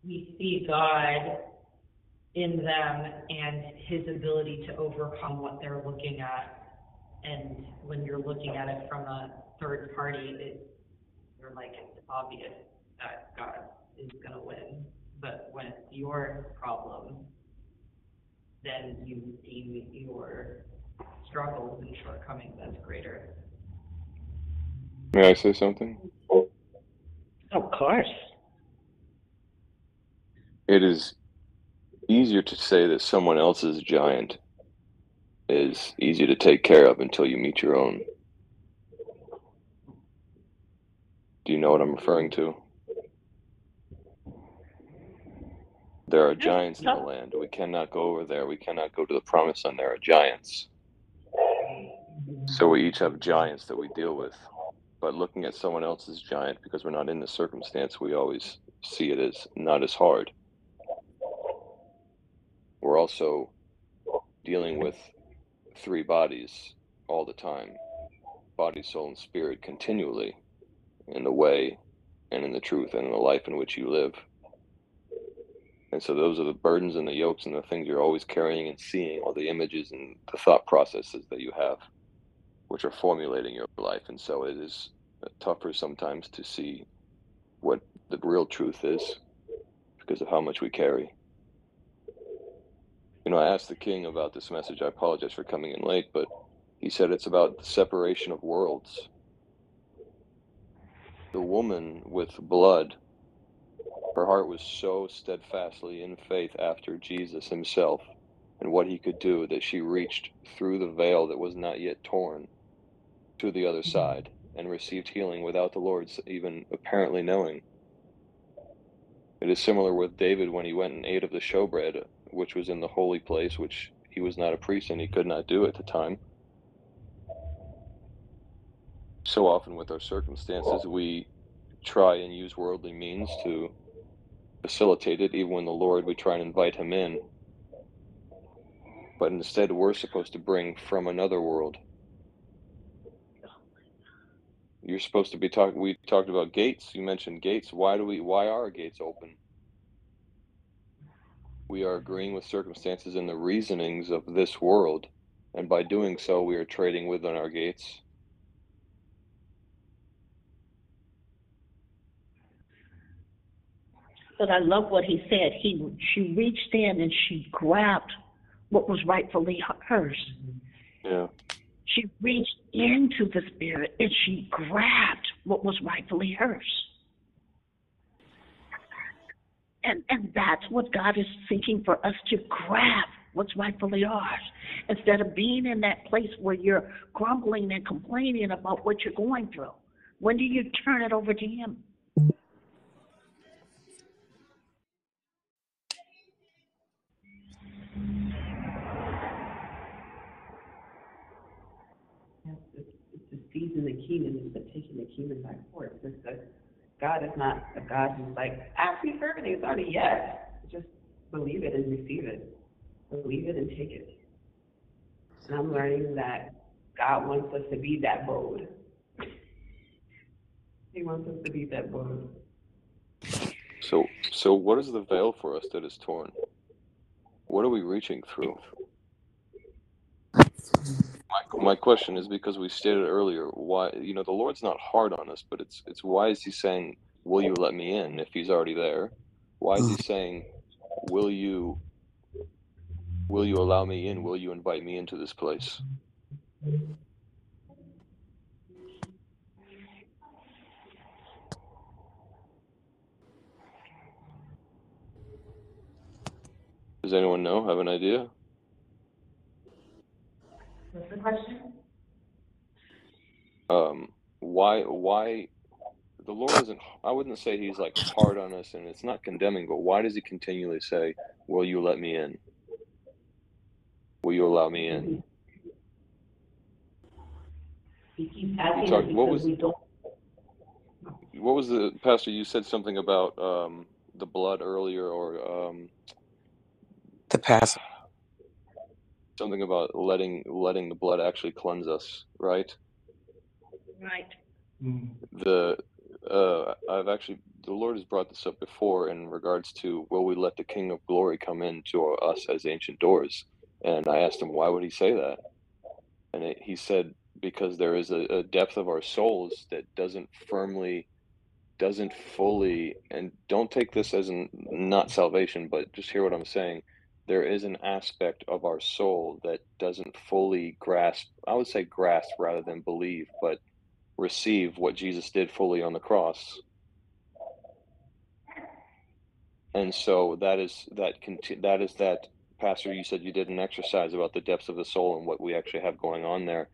we see God in them and his ability to overcome what they're looking at. And when you're looking at it from a third party, it, you're like, it's obvious that God is going to win. But when it's your problem, then you deem your struggles and shortcomings as greater. May I say something? Oh. Of course. It is easier to say that someone else's giant is easy to take care of until you meet your own. Do you know what I'm referring to? There are giants in the land. We cannot go over there. We cannot go to the promised land. There are giants. So we each have giants that we deal with. But looking at someone else's giant, because we're not in the circumstance, we always see it as not as hard. We're also dealing with three bodies all the time body, soul, and spirit continually in the way and in the truth and in the life in which you live. And so those are the burdens and the yokes and the things you're always carrying and seeing, all the images and the thought processes that you have, which are formulating your life. And so it is tougher sometimes to see what the real truth is because of how much we carry. You know, I asked the king about this message. I apologize for coming in late, but he said it's about the separation of worlds. The woman with blood, her heart was so steadfastly in faith after Jesus himself and what he could do that she reached through the veil that was not yet torn to the other side and received healing without the Lord's even apparently knowing. It is similar with David when he went and ate of the showbread which was in the holy place, which he was not a priest and he could not do at the time. So often with our circumstances, we try and use worldly means to facilitate it, even when the Lord, we try and invite him in. but instead we're supposed to bring from another world. You're supposed to be talking. We talked about gates. You mentioned gates. Why do we? Why are gates open? We are agreeing with circumstances and the reasonings of this world, and by doing so, we are trading within our gates. But I love what he said. He she reached in and she grabbed what was rightfully hers. Yeah. She reached into the spirit and she grabbed what was rightfully hers. And and that's what God is seeking for us to grab what's rightfully ours. Instead of being in that place where you're grumbling and complaining about what you're going through. When do you turn it over to him? the taking the by force. It's God is not a God who's like, ah, ask me for everything. It's already yes. Just believe it and receive it. Believe it and take it. And I'm learning that God wants us to be that bold. he wants us to be that bold. So, so what is the veil for us that is torn? What are we reaching through? My, my question is because we stated earlier why you know the Lord's not hard on us, but it's it's why is He saying, "Will you let me in?" If He's already there, why is He saying, "Will you will you allow me in? Will you invite me into this place?" Does anyone know? Have an idea? What's the question? Um, why why the Lord isn't I wouldn't say he's like hard on us and it's not condemning, but why does he continually say, Will you let me in? Will you allow me in? He keeps asking talk- what was- we don't. What was the pastor you said something about um the blood earlier or um The pass. Something about letting letting the blood actually cleanse us, right? Right. the uh, I've actually the Lord has brought this up before in regards to will we let the King of Glory come into us as ancient doors? And I asked him why would he say that, and it, he said because there is a, a depth of our souls that doesn't firmly, doesn't fully, and don't take this as an, not salvation, but just hear what I'm saying. There is an aspect of our soul that doesn't fully grasp. I would say grasp rather than believe, but receive what Jesus did fully on the cross. And so that is that conti- that is that pastor you said you did an exercise about the depths of the soul and what we actually have going on there.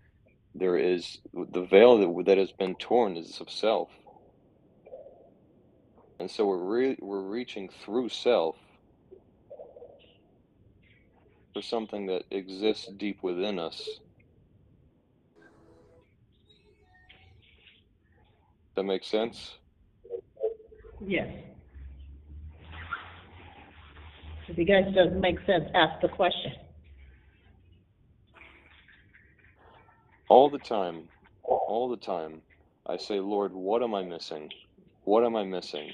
There is the veil that, that has been torn is of self. And so we're re- we're reaching through self for something that exists deep within us. That makes sense? Yes. If you guys doesn't make sense, ask the question. all the time all the time i say lord what am i missing what am i missing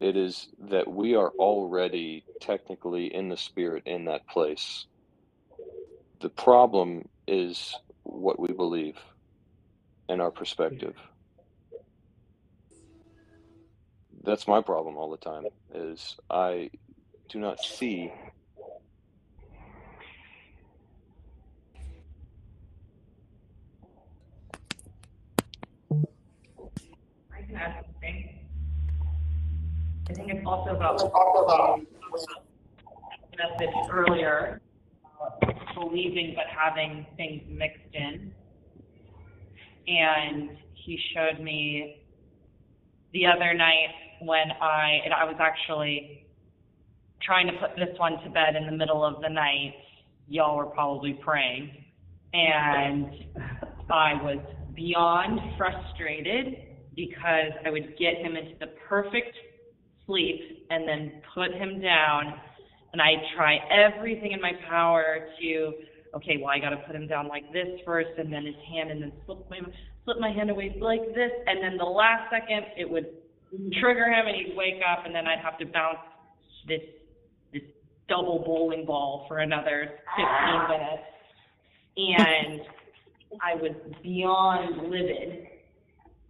it is that we are already technically in the spirit in that place. The problem is what we believe and our perspective. That's my problem all the time is i do not see I can add something. I think it's also about what message earlier, about believing but having things mixed in. And he showed me the other night when I, and I was actually trying to put this one to bed in the middle of the night. Y'all were probably praying. And I was beyond frustrated because I would get him into the perfect sleep and then put him down. And I try everything in my power to, okay, well, I got to put him down like this first, and then his hand, and then slip my slip my hand away like this, and then the last second it would trigger him, and he'd wake up, and then I'd have to bounce this this double bowling ball for another 15 minutes, and I was beyond livid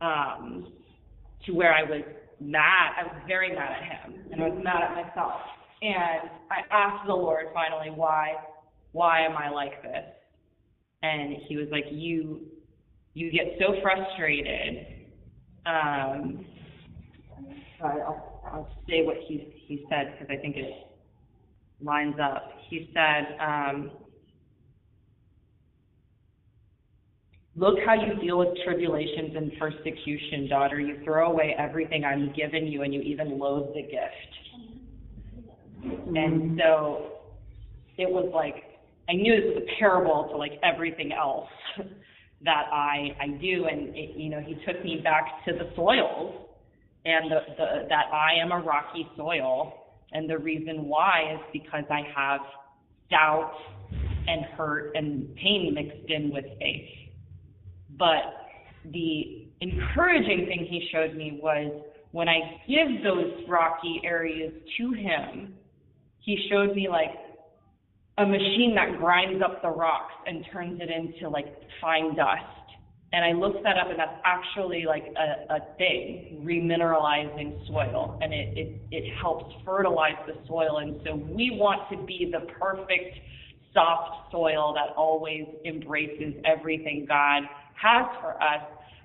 um, to where I was mad. I was very mad at him, and I was mad at myself. And I asked the Lord finally, why, why am I like this? And He was like, you, you get so frustrated. Um, I'll, I'll say what he he said because I think it lines up. He said. Um, Look how you deal with tribulations and persecution, daughter. You throw away everything I'm given you, and you even loathe the gift. And so it was like I knew this was a parable to like everything else that I I do, and it, you know he took me back to the soils, and the, the that I am a rocky soil, and the reason why is because I have doubt and hurt and pain mixed in with faith. But the encouraging thing he showed me was when I give those rocky areas to him, he showed me like a machine that grinds up the rocks and turns it into like fine dust. And I looked that up, and that's actually like a, a thing, remineralizing soil, and it, it it helps fertilize the soil. And so we want to be the perfect soft soil that always embraces everything God has for us.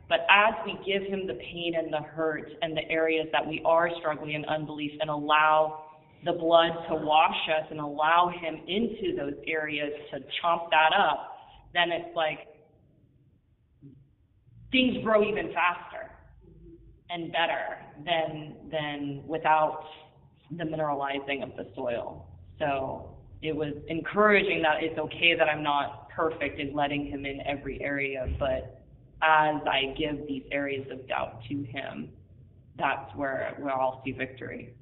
But as we give Him the pain and the hurt and the areas that we are struggling in unbelief and allow the blood to wash us and allow Him into those areas to chomp that up, then it's like things grow even faster and better than than without the mineralizing of the soil. So it was encouraging that it's okay that I'm not perfect in letting him in every area, but as I give these areas of doubt to him, that's where where I'll see victory.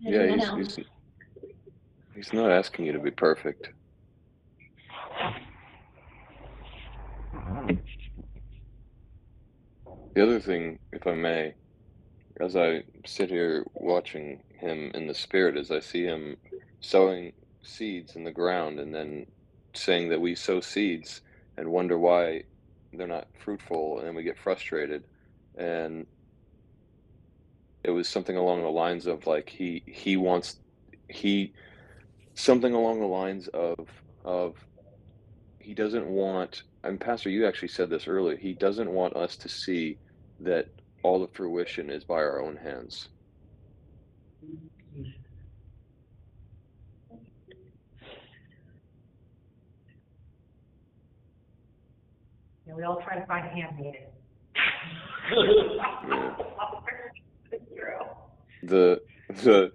Yeah, he's, he's he's not asking you to be perfect. The other thing, if I may, as I sit here watching him in the spirit, as I see him sowing seeds in the ground and then saying that we sow seeds and wonder why they're not fruitful, and we get frustrated. And it was something along the lines of like he he wants he something along the lines of of he doesn't want and pastor you actually said this earlier he doesn't want us to see that all the fruition is by our own hands Yeah, we all try to find a handmaid. Yeah. the the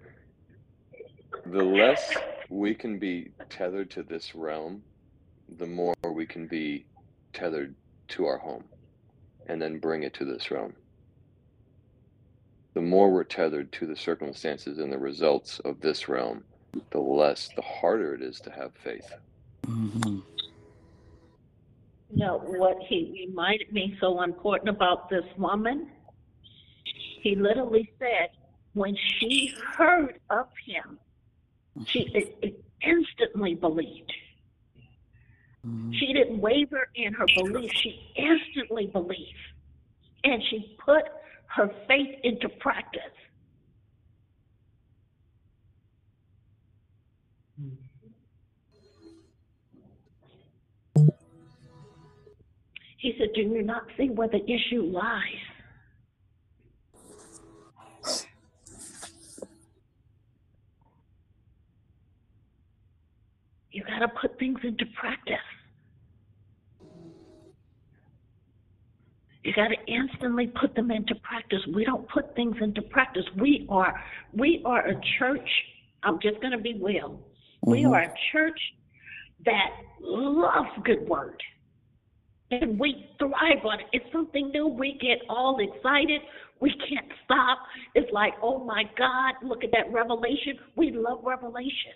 the less we can be tethered to this realm the more we can be tethered to our home and then bring it to this realm the more we're tethered to the circumstances and the results of this realm the less the harder it is to have faith You know, what he reminded me so important about this woman, he literally said, when she heard of him, she it, it instantly believed. Mm-hmm. She didn't waver in her belief. She instantly believed. And she put her faith into practice. He said, Do you not see where the issue lies? You got to put things into practice. You got to instantly put them into practice. We don't put things into practice. We are we are a church. I'm just going to be real. We mm-hmm. are a church that loves good word. And we thrive on it. It's something new. We get all excited. We can't stop. It's like, oh my God, look at that revelation. We love revelation.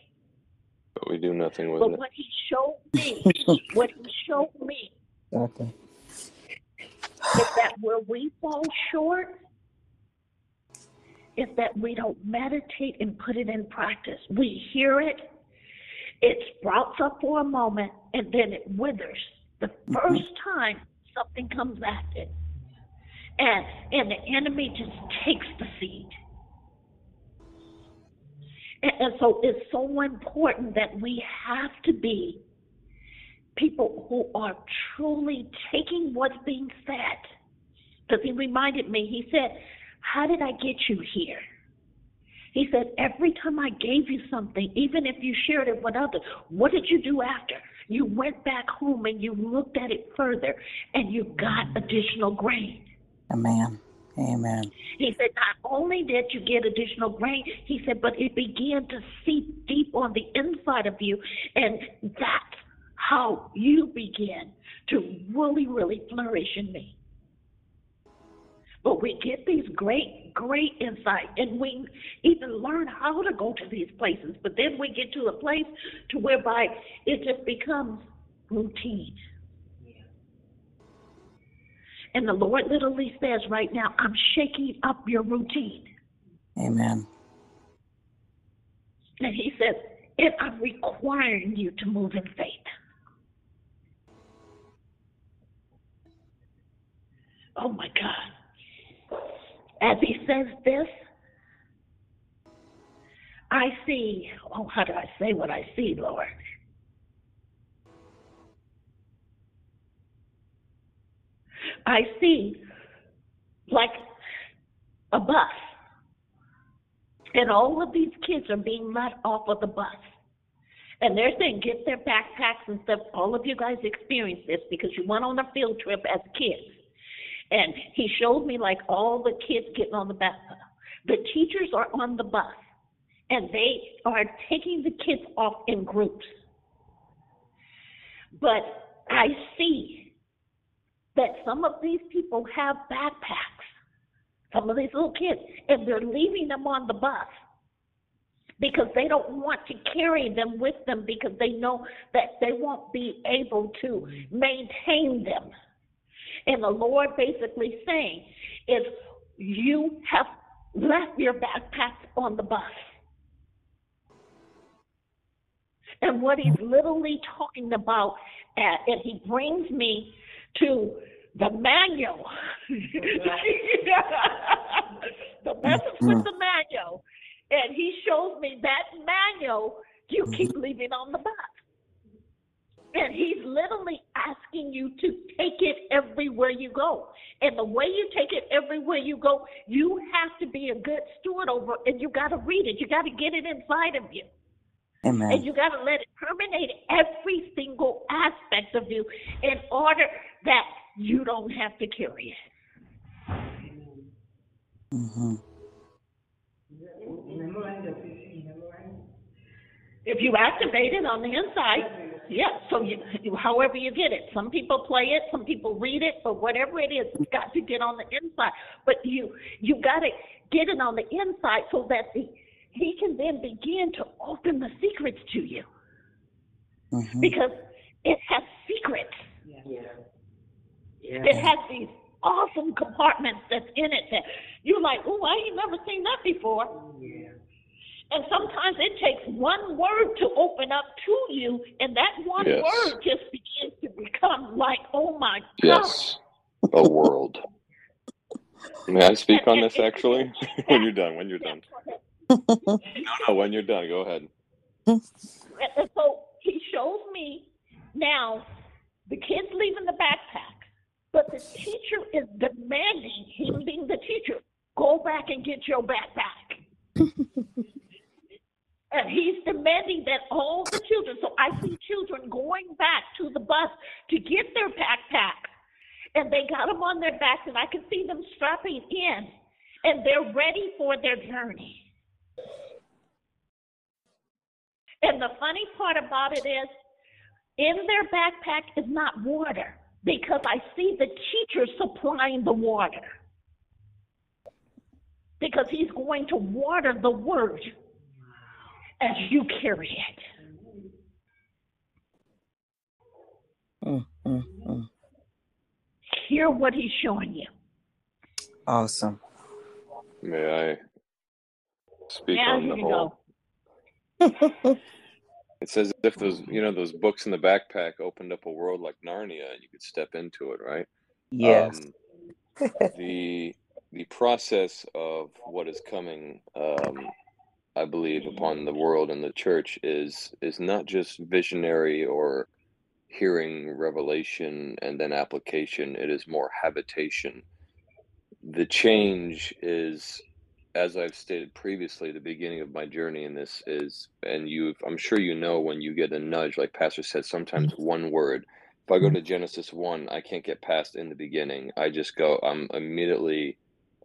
But we do nothing with But it. But what he showed me, what he showed me Exactly. is that where we fall short is that we don't meditate and put it in practice. We hear it, it sprouts up for a moment, and then it withers. The mm-hmm. first time something comes at it. And and the enemy just takes the seed. And, and so it's so important that we have to be people who are truly taking what's being said. Because he reminded me, he said, How did I get you here? He said, Every time I gave you something, even if you shared it with others, what did you do after? You went back home and you looked at it further and you got additional grain. Amen. Amen. He said, not only did you get additional grain, he said, but it began to seep deep on the inside of you. And that's how you begin to really, really flourish in me. But we get these great, great insight, and we even learn how to go to these places. But then we get to a place to whereby it just becomes routine. And the Lord literally says right now, I'm shaking up your routine. Amen. And he says, and I'm requiring you to move in faith. Oh my God. As he says this, I see, oh, how do I say what I see, Lord? I see like a bus. And all of these kids are being let off of the bus. And they're saying, get their backpacks and stuff. All of you guys experienced this because you went on a field trip as kids. And he showed me like all the kids getting on the bus. The teachers are on the bus and they are taking the kids off in groups. But I see that some of these people have backpacks, some of these little kids, and they're leaving them on the bus because they don't want to carry them with them because they know that they won't be able to maintain them. And the Lord basically saying is you have left your backpacks on the bus. And what he's literally talking about, uh, and he brings me to the manual. the message with the manual. And he shows me that manual you keep leaving on the bus. And he's literally asking you to take it everywhere you go. And the way you take it everywhere you go, you have to be a good steward over it, and you got to read it. You got to get it inside of you. Amen. And you got to let it permeate every single aspect of you in order that you don't have to carry it. Mm-hmm. If you activate it on the inside, yeah, so you, you, however you get it. Some people play it, some people read it, but whatever it is, it's got to get on the inside. But you you got to get it on the inside so that the, he can then begin to open the secrets to you. Mm-hmm. Because it has secrets. Yeah. Yeah. It has these awesome compartments that's in it that you're like, oh, I ain't never seen that before. Yeah. And sometimes it takes one word to open up to you, and that one Yes. word just begins to become like, oh my God. Yes. A world. May I speak on this actually? when you're done, when you're done. No, no, when you're done, go ahead. And so he shows me now the kids leaving the backpack, but the teacher is demanding, him being the teacher, go back and get your backpack. and he's demanding that all the children, so I see children going back to the bus to get their backpacks, and they got them on their backs, and I can see them strapping in, and they're ready for their journey. And the funny part about it is, in their backpack is not water because I see the teacher supplying the water. because he's going to water the word as you carry it. Mm, mm, mm. Hear what he's showing you. Awesome. May I speak Now on the can whole? go. It's as if those, you know, those books in the backpack opened up a world like Narnia, and you could step into it, right? Yes. Um, the the process of what is coming, um, I believe, upon the mm. world and the church is is not just visionary or hearing revelation and then application. It is more habitation. The change is as I've stated previously, the beginning of my journey in this is, and you, I'm sure you know when you get a nudge, like Pastor said, sometimes mm-hmm. one word. If I go mm-hmm. to Genesis one, I can't get past in the beginning. I just go, I'm immediately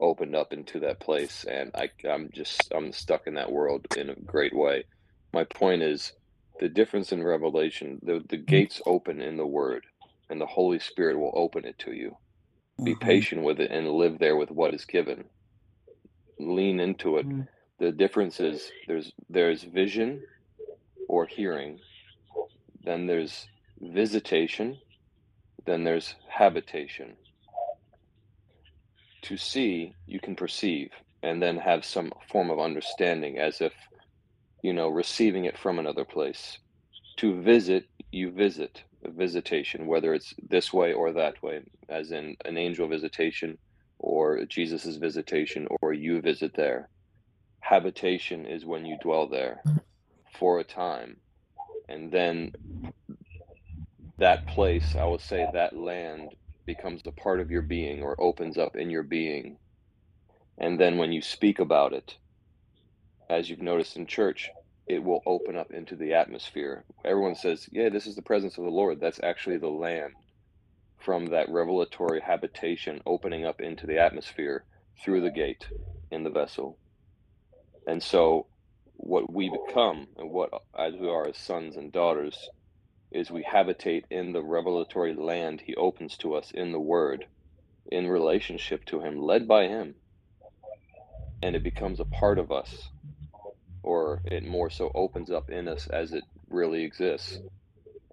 opened up into that place, and I, I'm just, I'm stuck in that world in a great way. My point is, the difference in revelation, the the mm-hmm. gates open in the Word, and the Holy Spirit will open it to you. Be mm-hmm. patient with it and live there with what is given lean into it. Mm-hmm. The difference is there's there's vision or hearing, then there's visitation, then there's habitation. To see, you can perceive and then have some form of understanding as if you know receiving it from another place. To visit, you visit a visitation, whether it's this way or that way, as in an angel visitation or Jesus' visitation, or you visit there. Habitation is when you dwell there for a time. And then that place, I would say that land becomes a part of your being or opens up in your being. And then when you speak about it, as you've noticed in church, it will open up into the atmosphere. Everyone says, Yeah, this is the presence of the Lord. That's actually the land from that revelatory habitation opening up into the atmosphere through the gate in the vessel. And so, what we become and what as we are as sons and daughters is we habitate in the revelatory land he opens to us in the word in relationship to him led by him and it becomes a part of us or it more so opens up in us as it really exists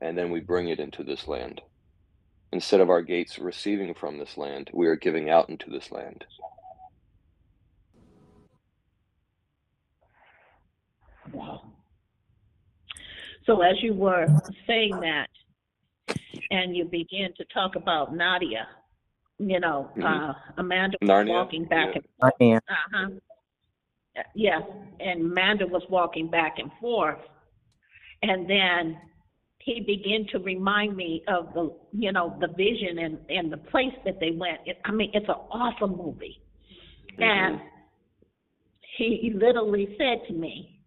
and then we bring it into this land Instead of our gates receiving from this land, we are giving out into this land. Wow. So as you were saying that, and you began to talk about Narnia, you know, Mhm. uh, Amanda was Narnia, walking back yeah. and Narnia. uh-huh. Yeah, and Amanda was walking back and forth, and then he began to remind me of the, you know, the vision and and the place that they went. It, I mean, it's an awesome movie, and he literally said to me,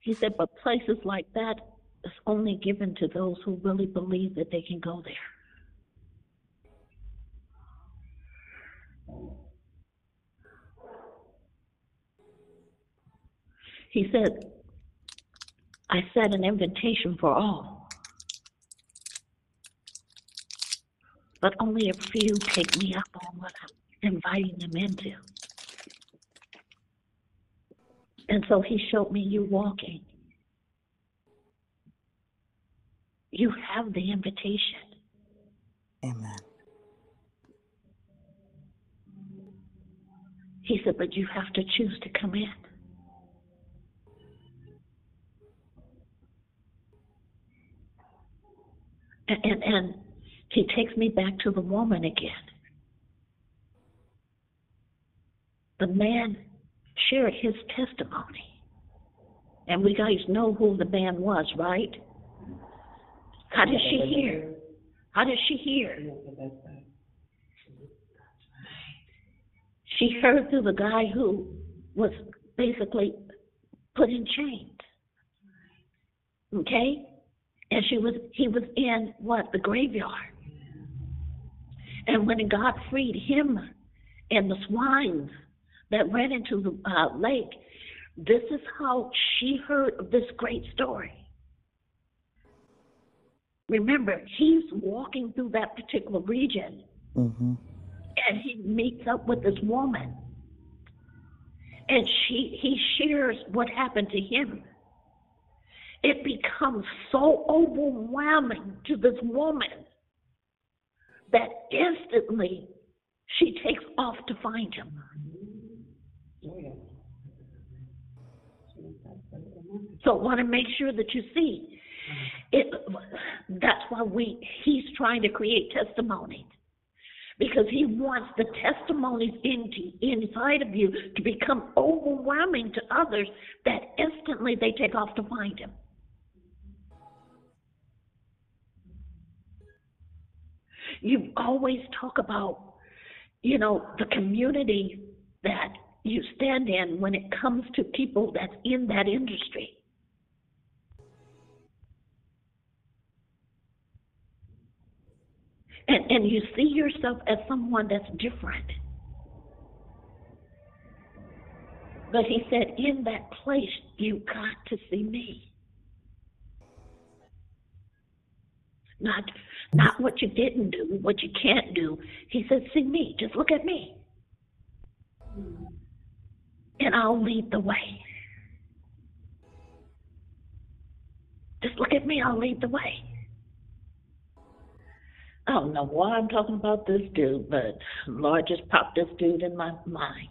he said, but places like that is only given to those who really believe that they can go there. He said, I set an invitation for all, but only a few take me up on what I'm inviting them into. And so he showed me you walking. You have the invitation. Amen. He said, but you have to choose to come in. And, and, and he takes me back to the woman again. The man shared his testimony. And we guys know who the man was, right? How did she hear? How did she hear? She heard through the guy who was basically put in chains. Okay? And she was he was in what? The graveyard. And when God freed him and the swines that ran into the uh, lake, this is how she heard of this great story. Remember, he's walking through that particular region Mm-hmm. and he meets up with this woman and she he shares what happened to him it becomes so overwhelming to this woman that instantly she takes off to find him so want to make sure that you see it that's why we he's trying to create testimonies because he wants the testimonies into inside of you to become overwhelming to others that instantly they take off to find him. You always talk about, you know, the community that you stand in when it comes to people that's in that industry. And, and you see yourself as someone that's different. But he said, in that place, you got to see me. Not, not what you didn't do, what you can't do. He said, see me. Just look at me. And I'll lead the way. Just look at me, I'll lead the way. I don't know why I'm talking about this dude, but Lord just popped this dude in my mind.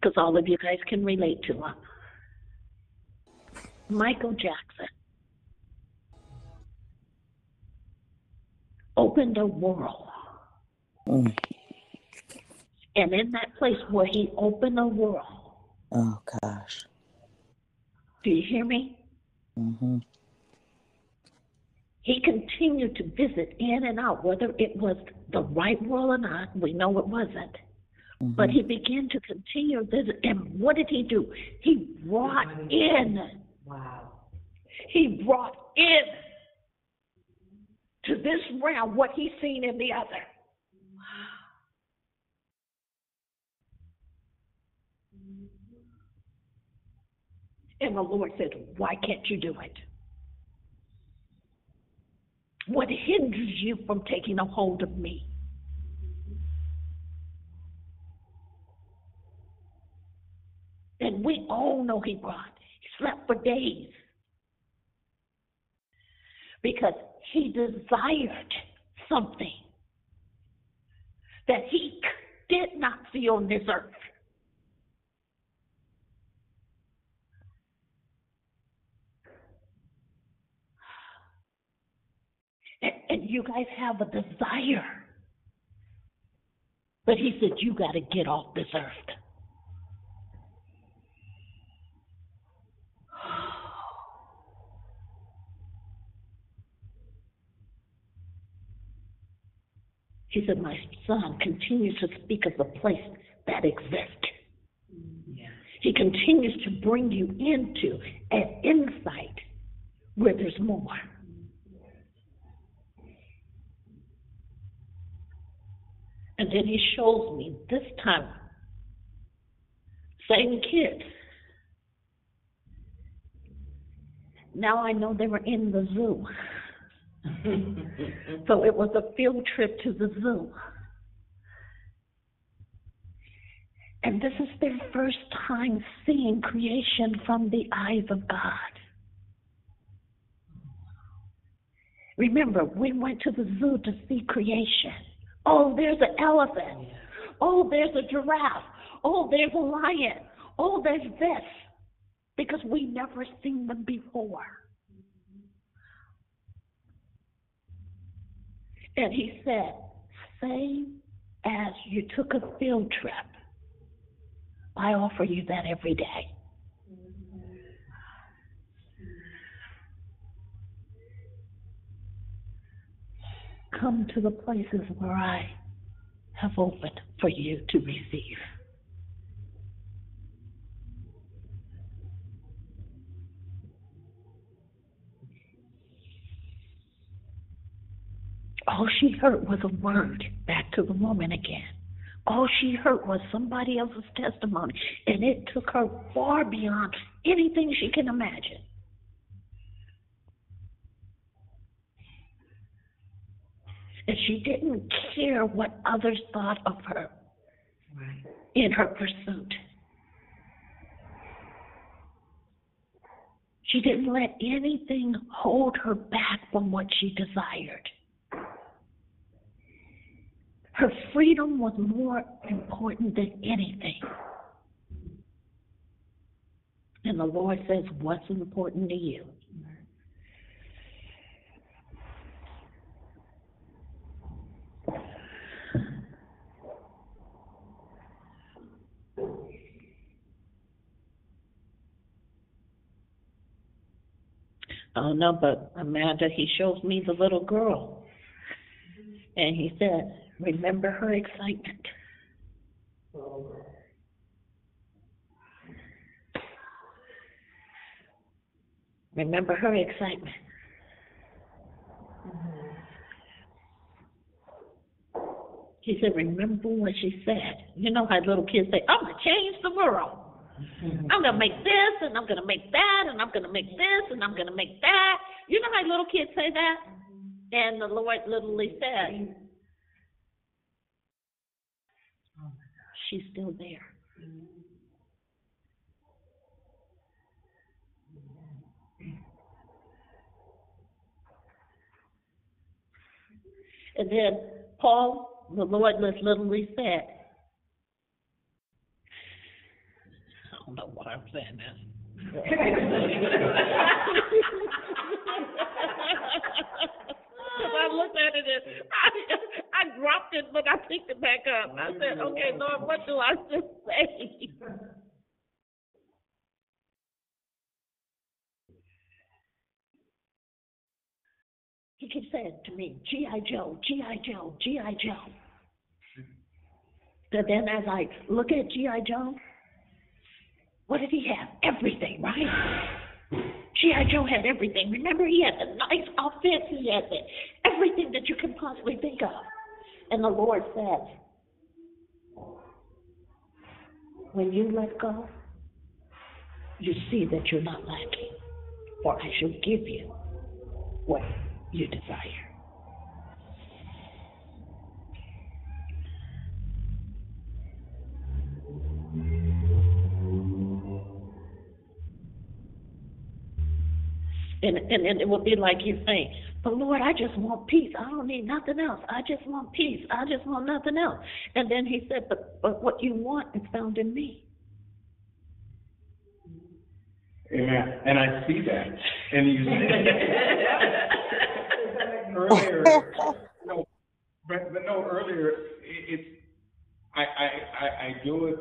Because all of you guys can relate to him. Michael Jackson opened a world. Mm. And in that place where he opened a world, Oh gosh. do you hear me? hmm He continued to visit in and out, whether it was the right world or not, we know it wasn't. Mm-hmm. But he began to continue visit. And what did he do? He brought in. Wow. He brought in to this realm what he seen in the other. And the Lord said, Why can't you do it? What hinders you from taking a hold of me? And we all know he brought. He slept for days because he desired something that he did not see on this earth. And, and you guys have a desire. But he said, You got to get off this earth. He said, My son continues to speak of the place that exists. He continues to bring you into an insight where there's more. And then he shows me this time, same kids. Now I know they were in the zoo. so it was a field trip to the zoo. And this is their first time seeing creation from the eyes of God. Remember, we went to the zoo to see creation. Oh, there's an elephant. Oh, oh, there's a giraffe. Oh, there's a lion. Oh, there's this. Because we never seen them before. And he said, same as you took a field trip, I offer you that every day. Come to the places where I have opened for you to receive. All she heard was a word back to the woman again. All she heard was somebody else's testimony, and it took her far beyond anything she can imagine. And she didn't care what others thought of her in her pursuit. She didn't let anything hold her back from what she desired. Her freedom was more important than anything. And the Lord says, What's important to you? Oh no, but Amanda, he shows me the little girl. And he said, Remember her excitement. Remember her excitement. He said, Remember what she said. You know how little kids say, I'm going to change the world. I'm to make this, and I'm to make that, and I'm to make this, and I'm to make that. You know how little kids say that? And the Lord literally said, She's still there. And then Paul, the Lord literally said, I don't know why I'm saying this. I looked at it and I, I dropped it, but I picked it back up. I said, okay, Lord, what do I just say? He keeps saying to me, G.I. Joe, G.I. Joe, G.I. Joe. But then as I look at G.I. Joe, what did he have? Everything, right? G.I. Joe had everything. Remember, he had the nice outfits, he had the, everything that you can possibly think of. And the Lord said, when you let go, you see that you're not lacking, for I shall give you what you desire. And, and, and it would be like you saying, but Lord, I just want peace. I don't need nothing else. I just want peace. I just want nothing else. And then he said, but, but what you want is found in me. Amen. And I see that. And you earlier, no, but, but no, earlier, it, it's, I, I, I, I do it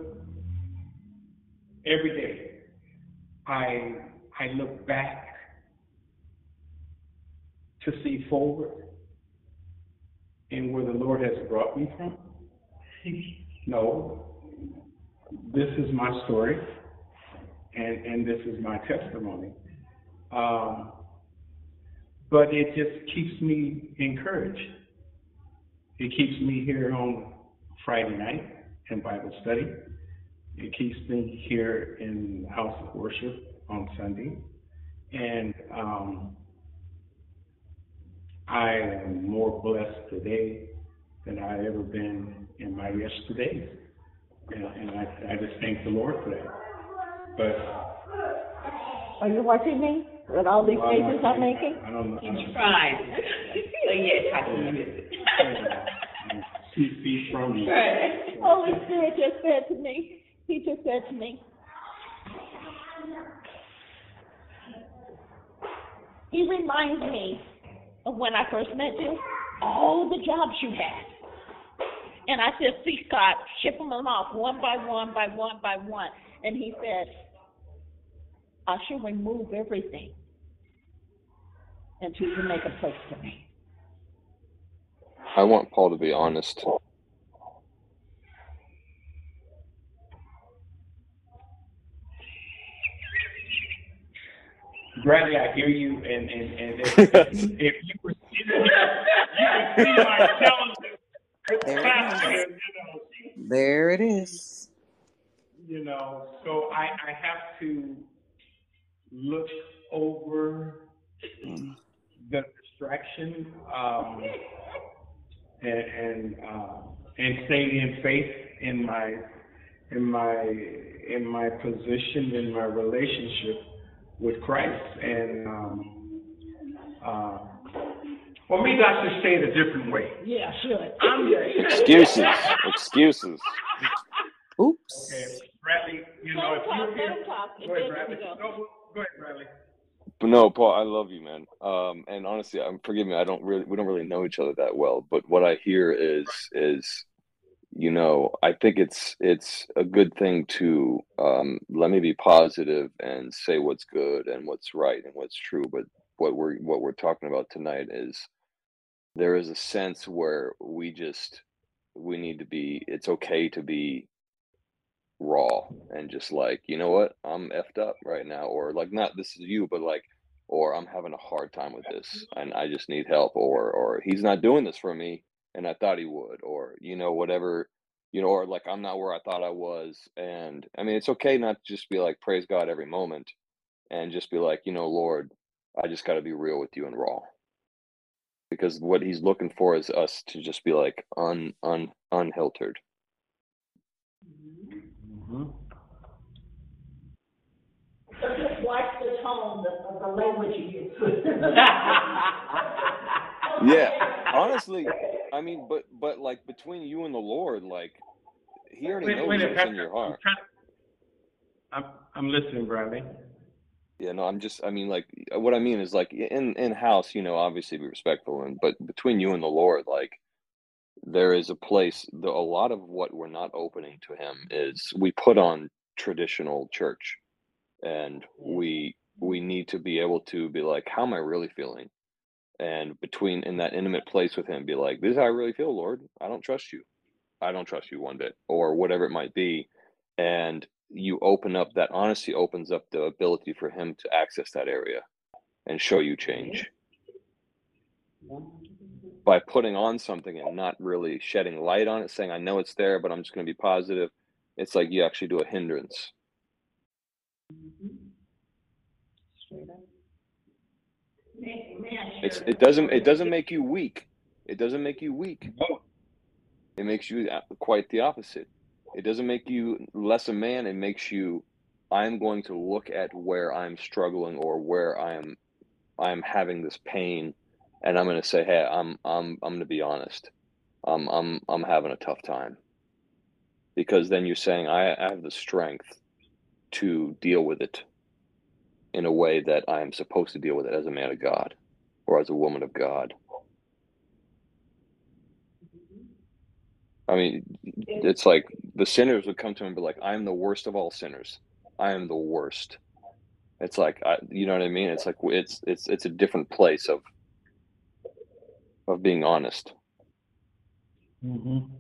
every day. I, I look back to see forward in where the Lord has brought me from. No, this is my story, and and this is my testimony. Um, but it just keeps me encouraged. It keeps me here on Friday night in Bible study. It keeps me here in house of worship on Sunday, and um, I am more blessed today than I ever been in my yesterdays. And, and I, I just thank the Lord for that. But Are you watching me with all these Well, I'm faces I'm making? I don't, I don't Tried. So yeah, see, see from me. Holy oh, Spirit just said to me, He just said to me, He reminds me of when I first met you, all the jobs you had. And I said, see, Scott, ship them off one by one by one by one. And he said, I shall remove everything until you make a place for me. I want Paul to be honest. Bradley, I hear you, and and and if, if you were sitting here, you could see my challenges There it pastor, you know. There it is. you know, so I, I have to look over the distraction. Um, and and, uh, and stayed in faith in my in my in my position in my relationship with Christ and um, uh, well maybe I should say it a different way. Yeah, sure. I'm Excuses. Excuses. Oops. Okay, Bradley, you know if Let you talk, let him talk. go ahead, Bradley. go. No, go ahead, Bradley. But no, Paul, I love you, man. Um, and honestly, I'm forgive me. I don't really, we don't really know each other that well. But what I hear is, is, you know, I think it's it's a good thing to um, let me be positive and say what's good and what's right and what's true. But what we're what we're talking about tonight is there is a sense where we just we need to be. It's okay to be raw and just like you know what i'm effed up right now or like not this is you but like or i'm having a hard time with this and i just need help or or he's not doing this for me and i thought he would or you know whatever you know or like i'm not where i thought i was and i mean it's okay not to just be like praise god every moment and just be like you know lord i just got to be real with you and raw because what he's looking for is us to just be like un un unhiltered Mm-hmm. So just watch the tone, the, the language you use. yeah honestly i mean but but like between you and the lord like he already Wait, knows wait what's in your I'm heart trying. I'm I'm listening, Bradley. yeah no i'm just i mean like what i mean is like in in house you know obviously be respectful and but between you and the lord like there is a place the, a lot of what we're not opening to him is we put on traditional church and we we need to be able to be like how am i really feeling and between in that intimate place with him be like this is how i really feel lord. I don't trust you. I don't trust you one bit or whatever it might be and you open up that honesty opens up the ability for him to access that area and show you change. By putting on something and not really shedding light on it saying i know it's there but i'm just going to be positive it's like you actually do a hindrance. Mm-hmm. Man, man, it's it doesn't it doesn't make you weak. It doesn't make you weak. It makes you uh, quite the opposite. It doesn't make you less a man. It makes you i'm going to look at where i'm struggling or where i'm i'm having this pain and i'm going to say hey i'm i'm i'm going to be honest. I'm i'm i'm having a tough time. Because then you're saying i, I have the strength to deal with it in a way that i am supposed to deal with it as a man of god or as a woman of god I mean, it's like the sinners would come to him and be like, "I'm the worst of all sinners. I am the worst." It's like, I, you know what I mean? It's like it's it's it's a different place of of being honest. Mm-hmm.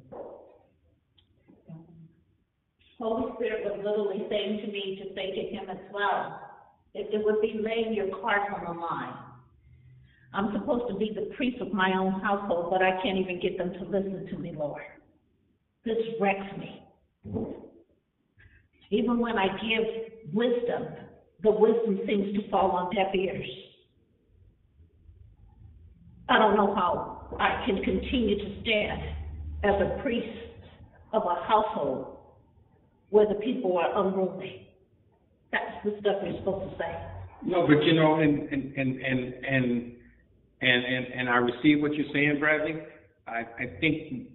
Holy Spirit was literally saying to me to say to him as well, if it would be laying your cards on the line. I'm supposed to be the priest of my own household, but I can't even get them to listen to me, Lord. This wrecks me. Even when I give wisdom, the wisdom seems to fall on deaf ears. I don't know how I can continue to stand as a priest of a household where the people are unruly. That's the stuff you're supposed to say. No, but you know, and and and and and and and, I receive what you're saying, Bradley. I I think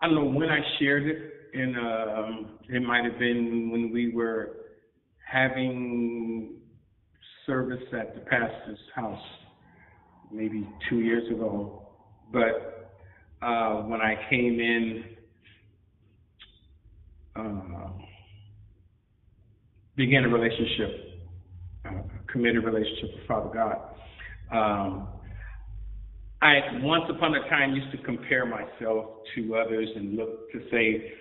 I don't know when I shared it, and um, it might have been when we were having service at the pastor's house, maybe two years ago. But uh, when I came in, uh, began a relationship, a committed relationship with Father God. Um, I once upon a time used to compare myself to others and look to say,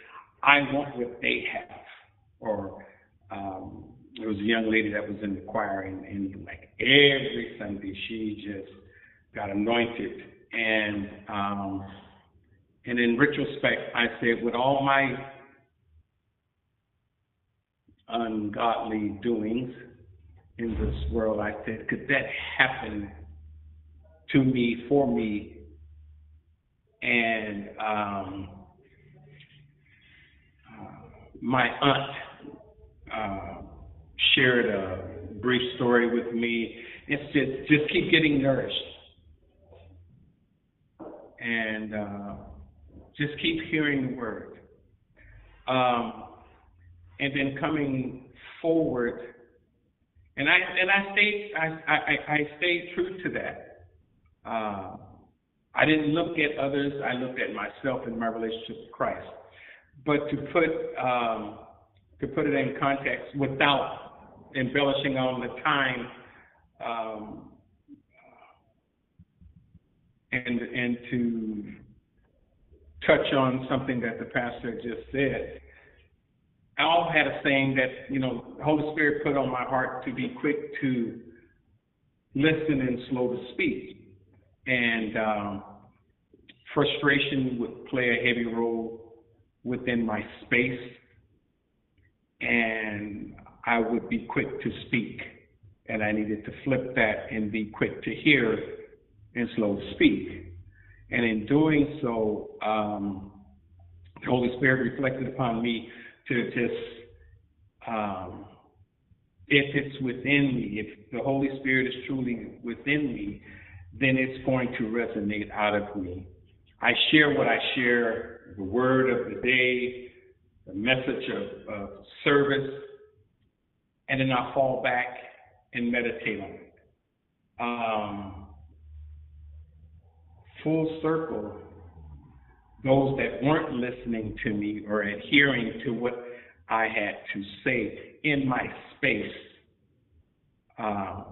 I want what they have. Or um, there was a young lady that was in the choir, and, and like every Sunday she just got anointed. And um, and in retrospect, I said, with all my ungodly doings in this world, I said, could that happen to me, for me, and um, my aunt uh, shared a brief story with me. It's just just keep getting nourished, and uh, just keep hearing the word, um, and then coming forward. And I and I stayed I I, I stayed true to that. Uh, I didn't look at others. I looked at myself and my relationship with Christ. But to put um, to put it in context without embellishing on the time um, and and to touch on something that the pastor just said. Al had a saying that you know the Holy Spirit put on my heart to be quick to listen and slow to speak. And um, frustration would play a heavy role within my space, and I would be quick to speak, and I needed to flip that and be quick to hear and slow to speak. And in doing so, um, the Holy Spirit reflected upon me to just um, if it's within me, if the Holy Spirit is truly within me, then it's going to resonate out of me. I share what I share, the word of the day, the message of, of service, and then I fall back and meditate on it. Um, full circle, those that weren't listening to me or adhering to what I had to say in my space um,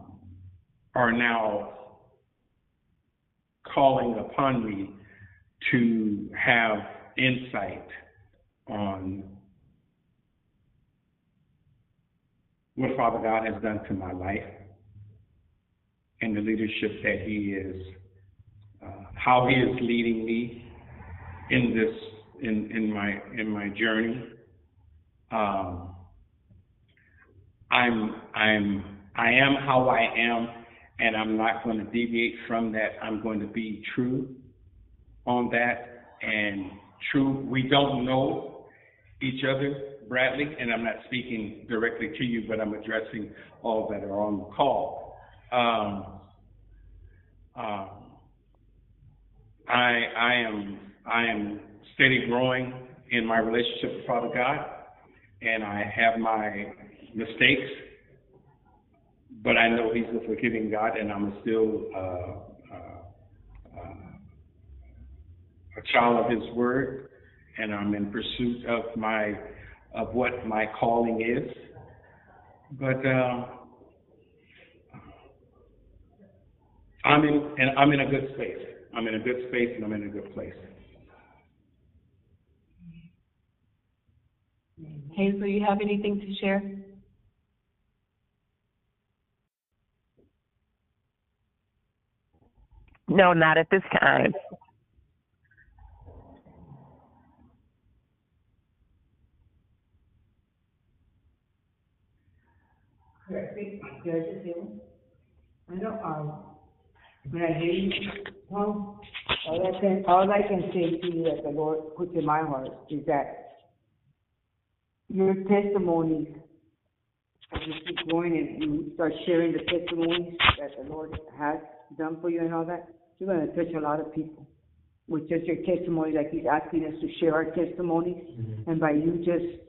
are now calling upon me to have insight on what Father God has done to my life and the leadership that He is, uh, how He is leading me in this in in my in my journey. Um, I'm I'm I am how I am and I'm not going to deviate from that. I'm going to be true on that and true. We don't know each other, Bradley, and I'm not speaking directly to you, but I'm addressing all that are on the call. Um, um, I, I am I am steady growing in my relationship with Father God, and I have my mistakes but I know He's a forgiving God, and I'm still uh, uh, uh, a child of His Word, and I'm in pursuit of my of what my calling is. But uh, I'm in and I'm in a good space. I'm in a good space, and I'm in a good place. Hazel, you have anything to share? No, not at this time. I know, um, when I hear you, Tom, all I can, all I can say to you that the Lord puts in my heart is that your testimonies, as you keep going and you start sharing the testimonies that the Lord has done for you and all that, you're gonna touch a lot of people with just your testimony, like he's asking us to share our testimonies. Mm-hmm. And by you just,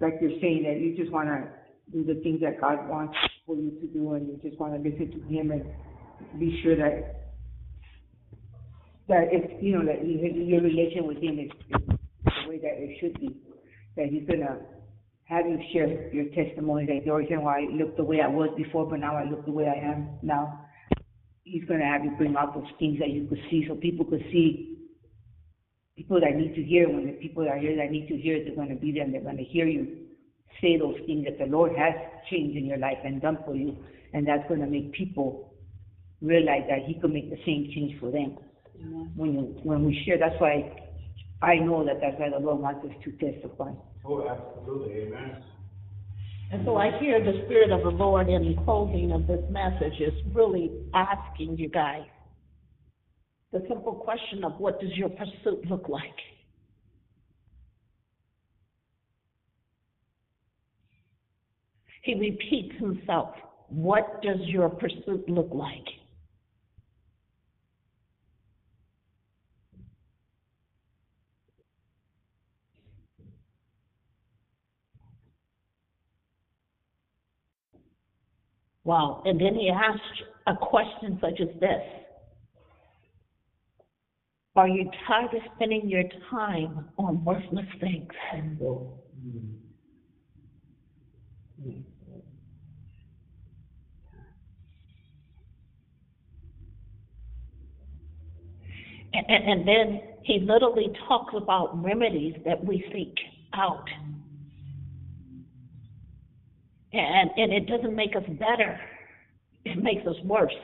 like you're saying, that you just wanna do the things that God wants for you to do and you just wanna listen to him and be sure that, that it's, you know, that your relation with him is, is the way that it should be. That he's gonna have you share your testimony, that the reason why I look the way I was before, but now I look the way I am now. He's going to have you bring out those things that you could see so people could see people that need to hear when the people that are here that need to hear they're going to be there and they're going to hear you say those things that the lord has changed in your life and done for you and that's going to make people realize that he could make the same change for them. When you when we share that's why i know that that's why the lord wants us to testify Oh, absolutely, amen. And so I hear the Spirit of the Lord in the closing of this message is really asking you guys the simple question of what does your pursuit look like? He repeats himself. What does your pursuit look like? Wow. And then he asked a question such as this Are you tired of spending your time on worthless things? And, and, and then he literally talks about remedies that we seek out. And, and it doesn't make us better, it makes us worse.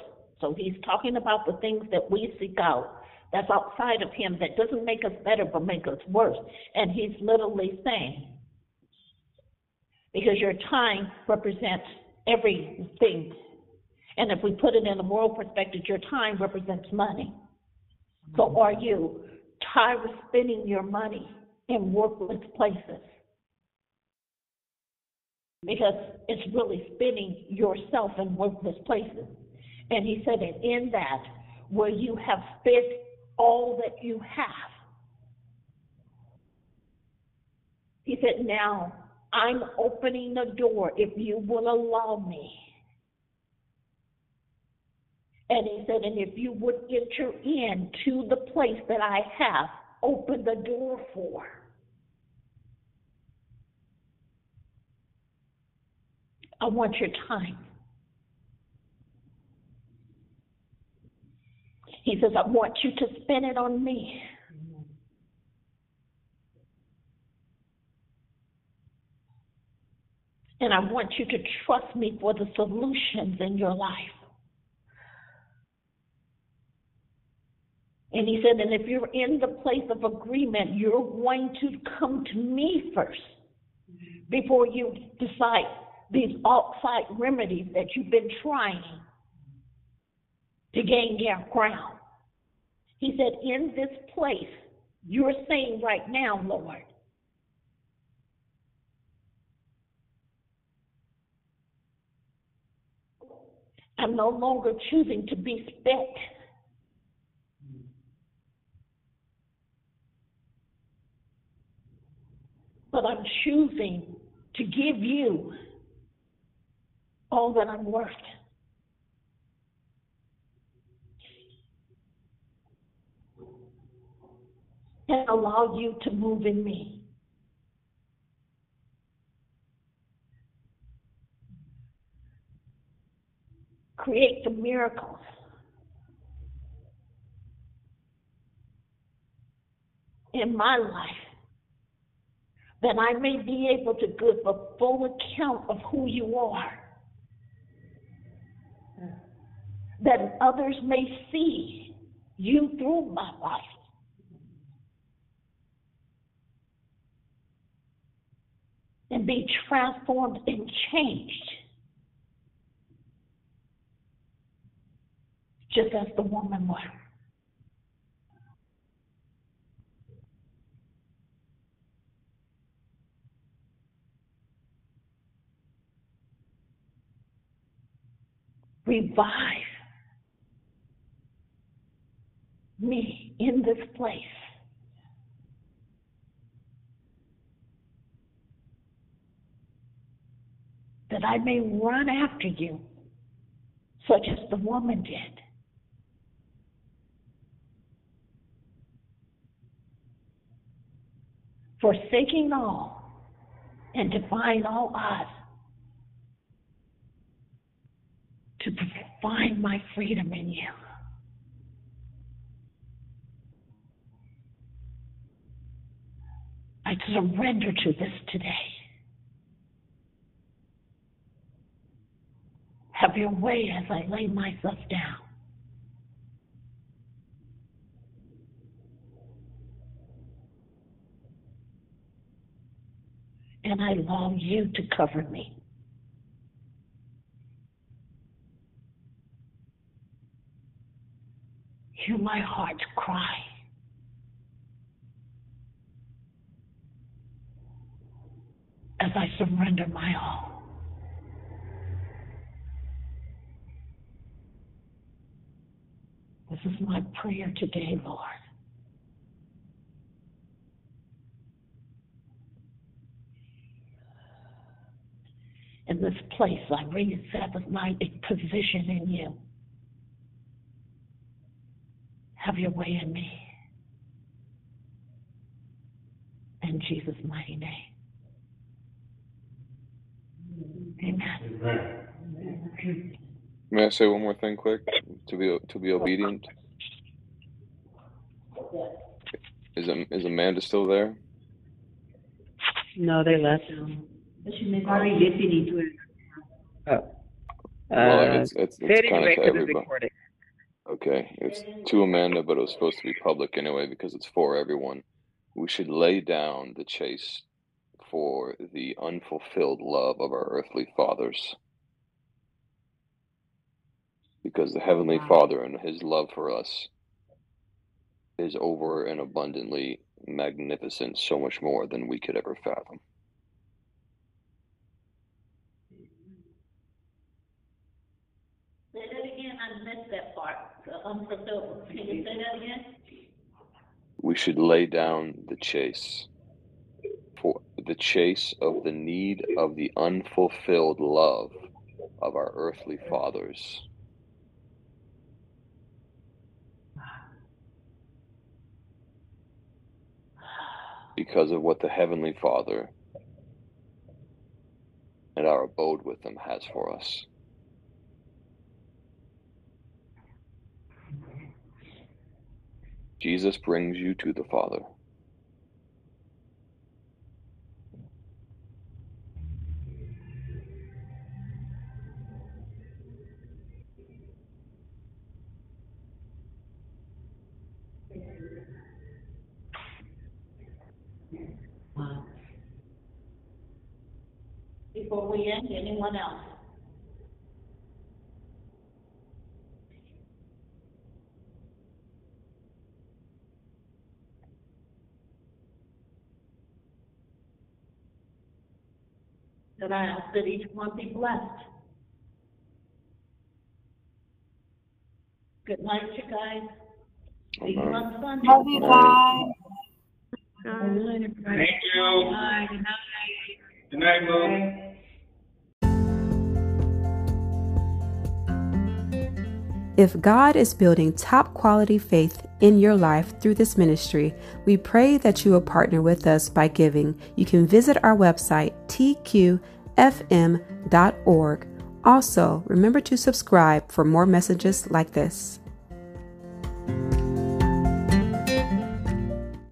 So he's talking about the things that we seek out that's outside of him that doesn't make us better but make us worse. And he's literally saying, because your time represents everything. And if we put it in a moral perspective, your time represents money. So are you tired of spending your money in worthless places? Because it's really spinning yourself in worthless places. And he said and in that, where you have spent all that you have, he said, now I'm opening the door if you will allow me. And he said, and if you would enter in to the place that I have opened the door for. I want your time. He says, I want you to spend it on me. And I want you to trust me for the solutions in your life. And he said, and if you're in the place of agreement, you're going to come to me first before you decide these outside remedies that you've been trying to gain your ground. He said, in this place, you're saying right now, Lord, I'm no longer choosing to be spent. But I'm choosing to give you all that I'm worth. And allow you to move in me. Create the miracles. In my life, that I may be able to give a full account of who you are that others may see you through my life. And be transformed and changed. Just as the woman was. Revive me in this place. That I may run after you, such as the woman did. Forsaking all and defying all odds to find my freedom in you. I surrender to this today. Have your way as I lay myself down. And I long you to cover me. Hear my heart's cry. As I surrender my all. This is my prayer today, Lord. In this place, I reset my position in you. Have your way in me. In Jesus' mighty name. Amen. May I say one more thing quick? To be to be obedient. Is is Amanda still there? No, they left. Probably listening to it. Oh. Well, Uh, it's it's, it's kind of anyway to 'cause it's everybody. Okay, it's to Amanda, but it was supposed to be public anyway because it's for everyone. We should lay down the chase for the unfulfilled love of our earthly fathers. Because the Heavenly Father and His love for us is over and abundantly magnificent, so much more than we could ever fathom. Say that again. I missed that part. The unfulfilled. Can you say that again? We should lay down the chase the chase of the need of the unfulfilled love of our earthly fathers. Because of what the Heavenly Father and our abode with Him has for us. Jesus brings you to the Father. Before we end, anyone else? That I ask that each one be blessed. Good night, you guys. See you on Sunday. Love you, guys. Good night, everybody. Thank you. Good night. Good night. Good If God is building top quality faith in your life through this ministry, we pray that you will partner with us by giving. You can visit our website, tqfm.org. Also, remember to subscribe for more messages like this.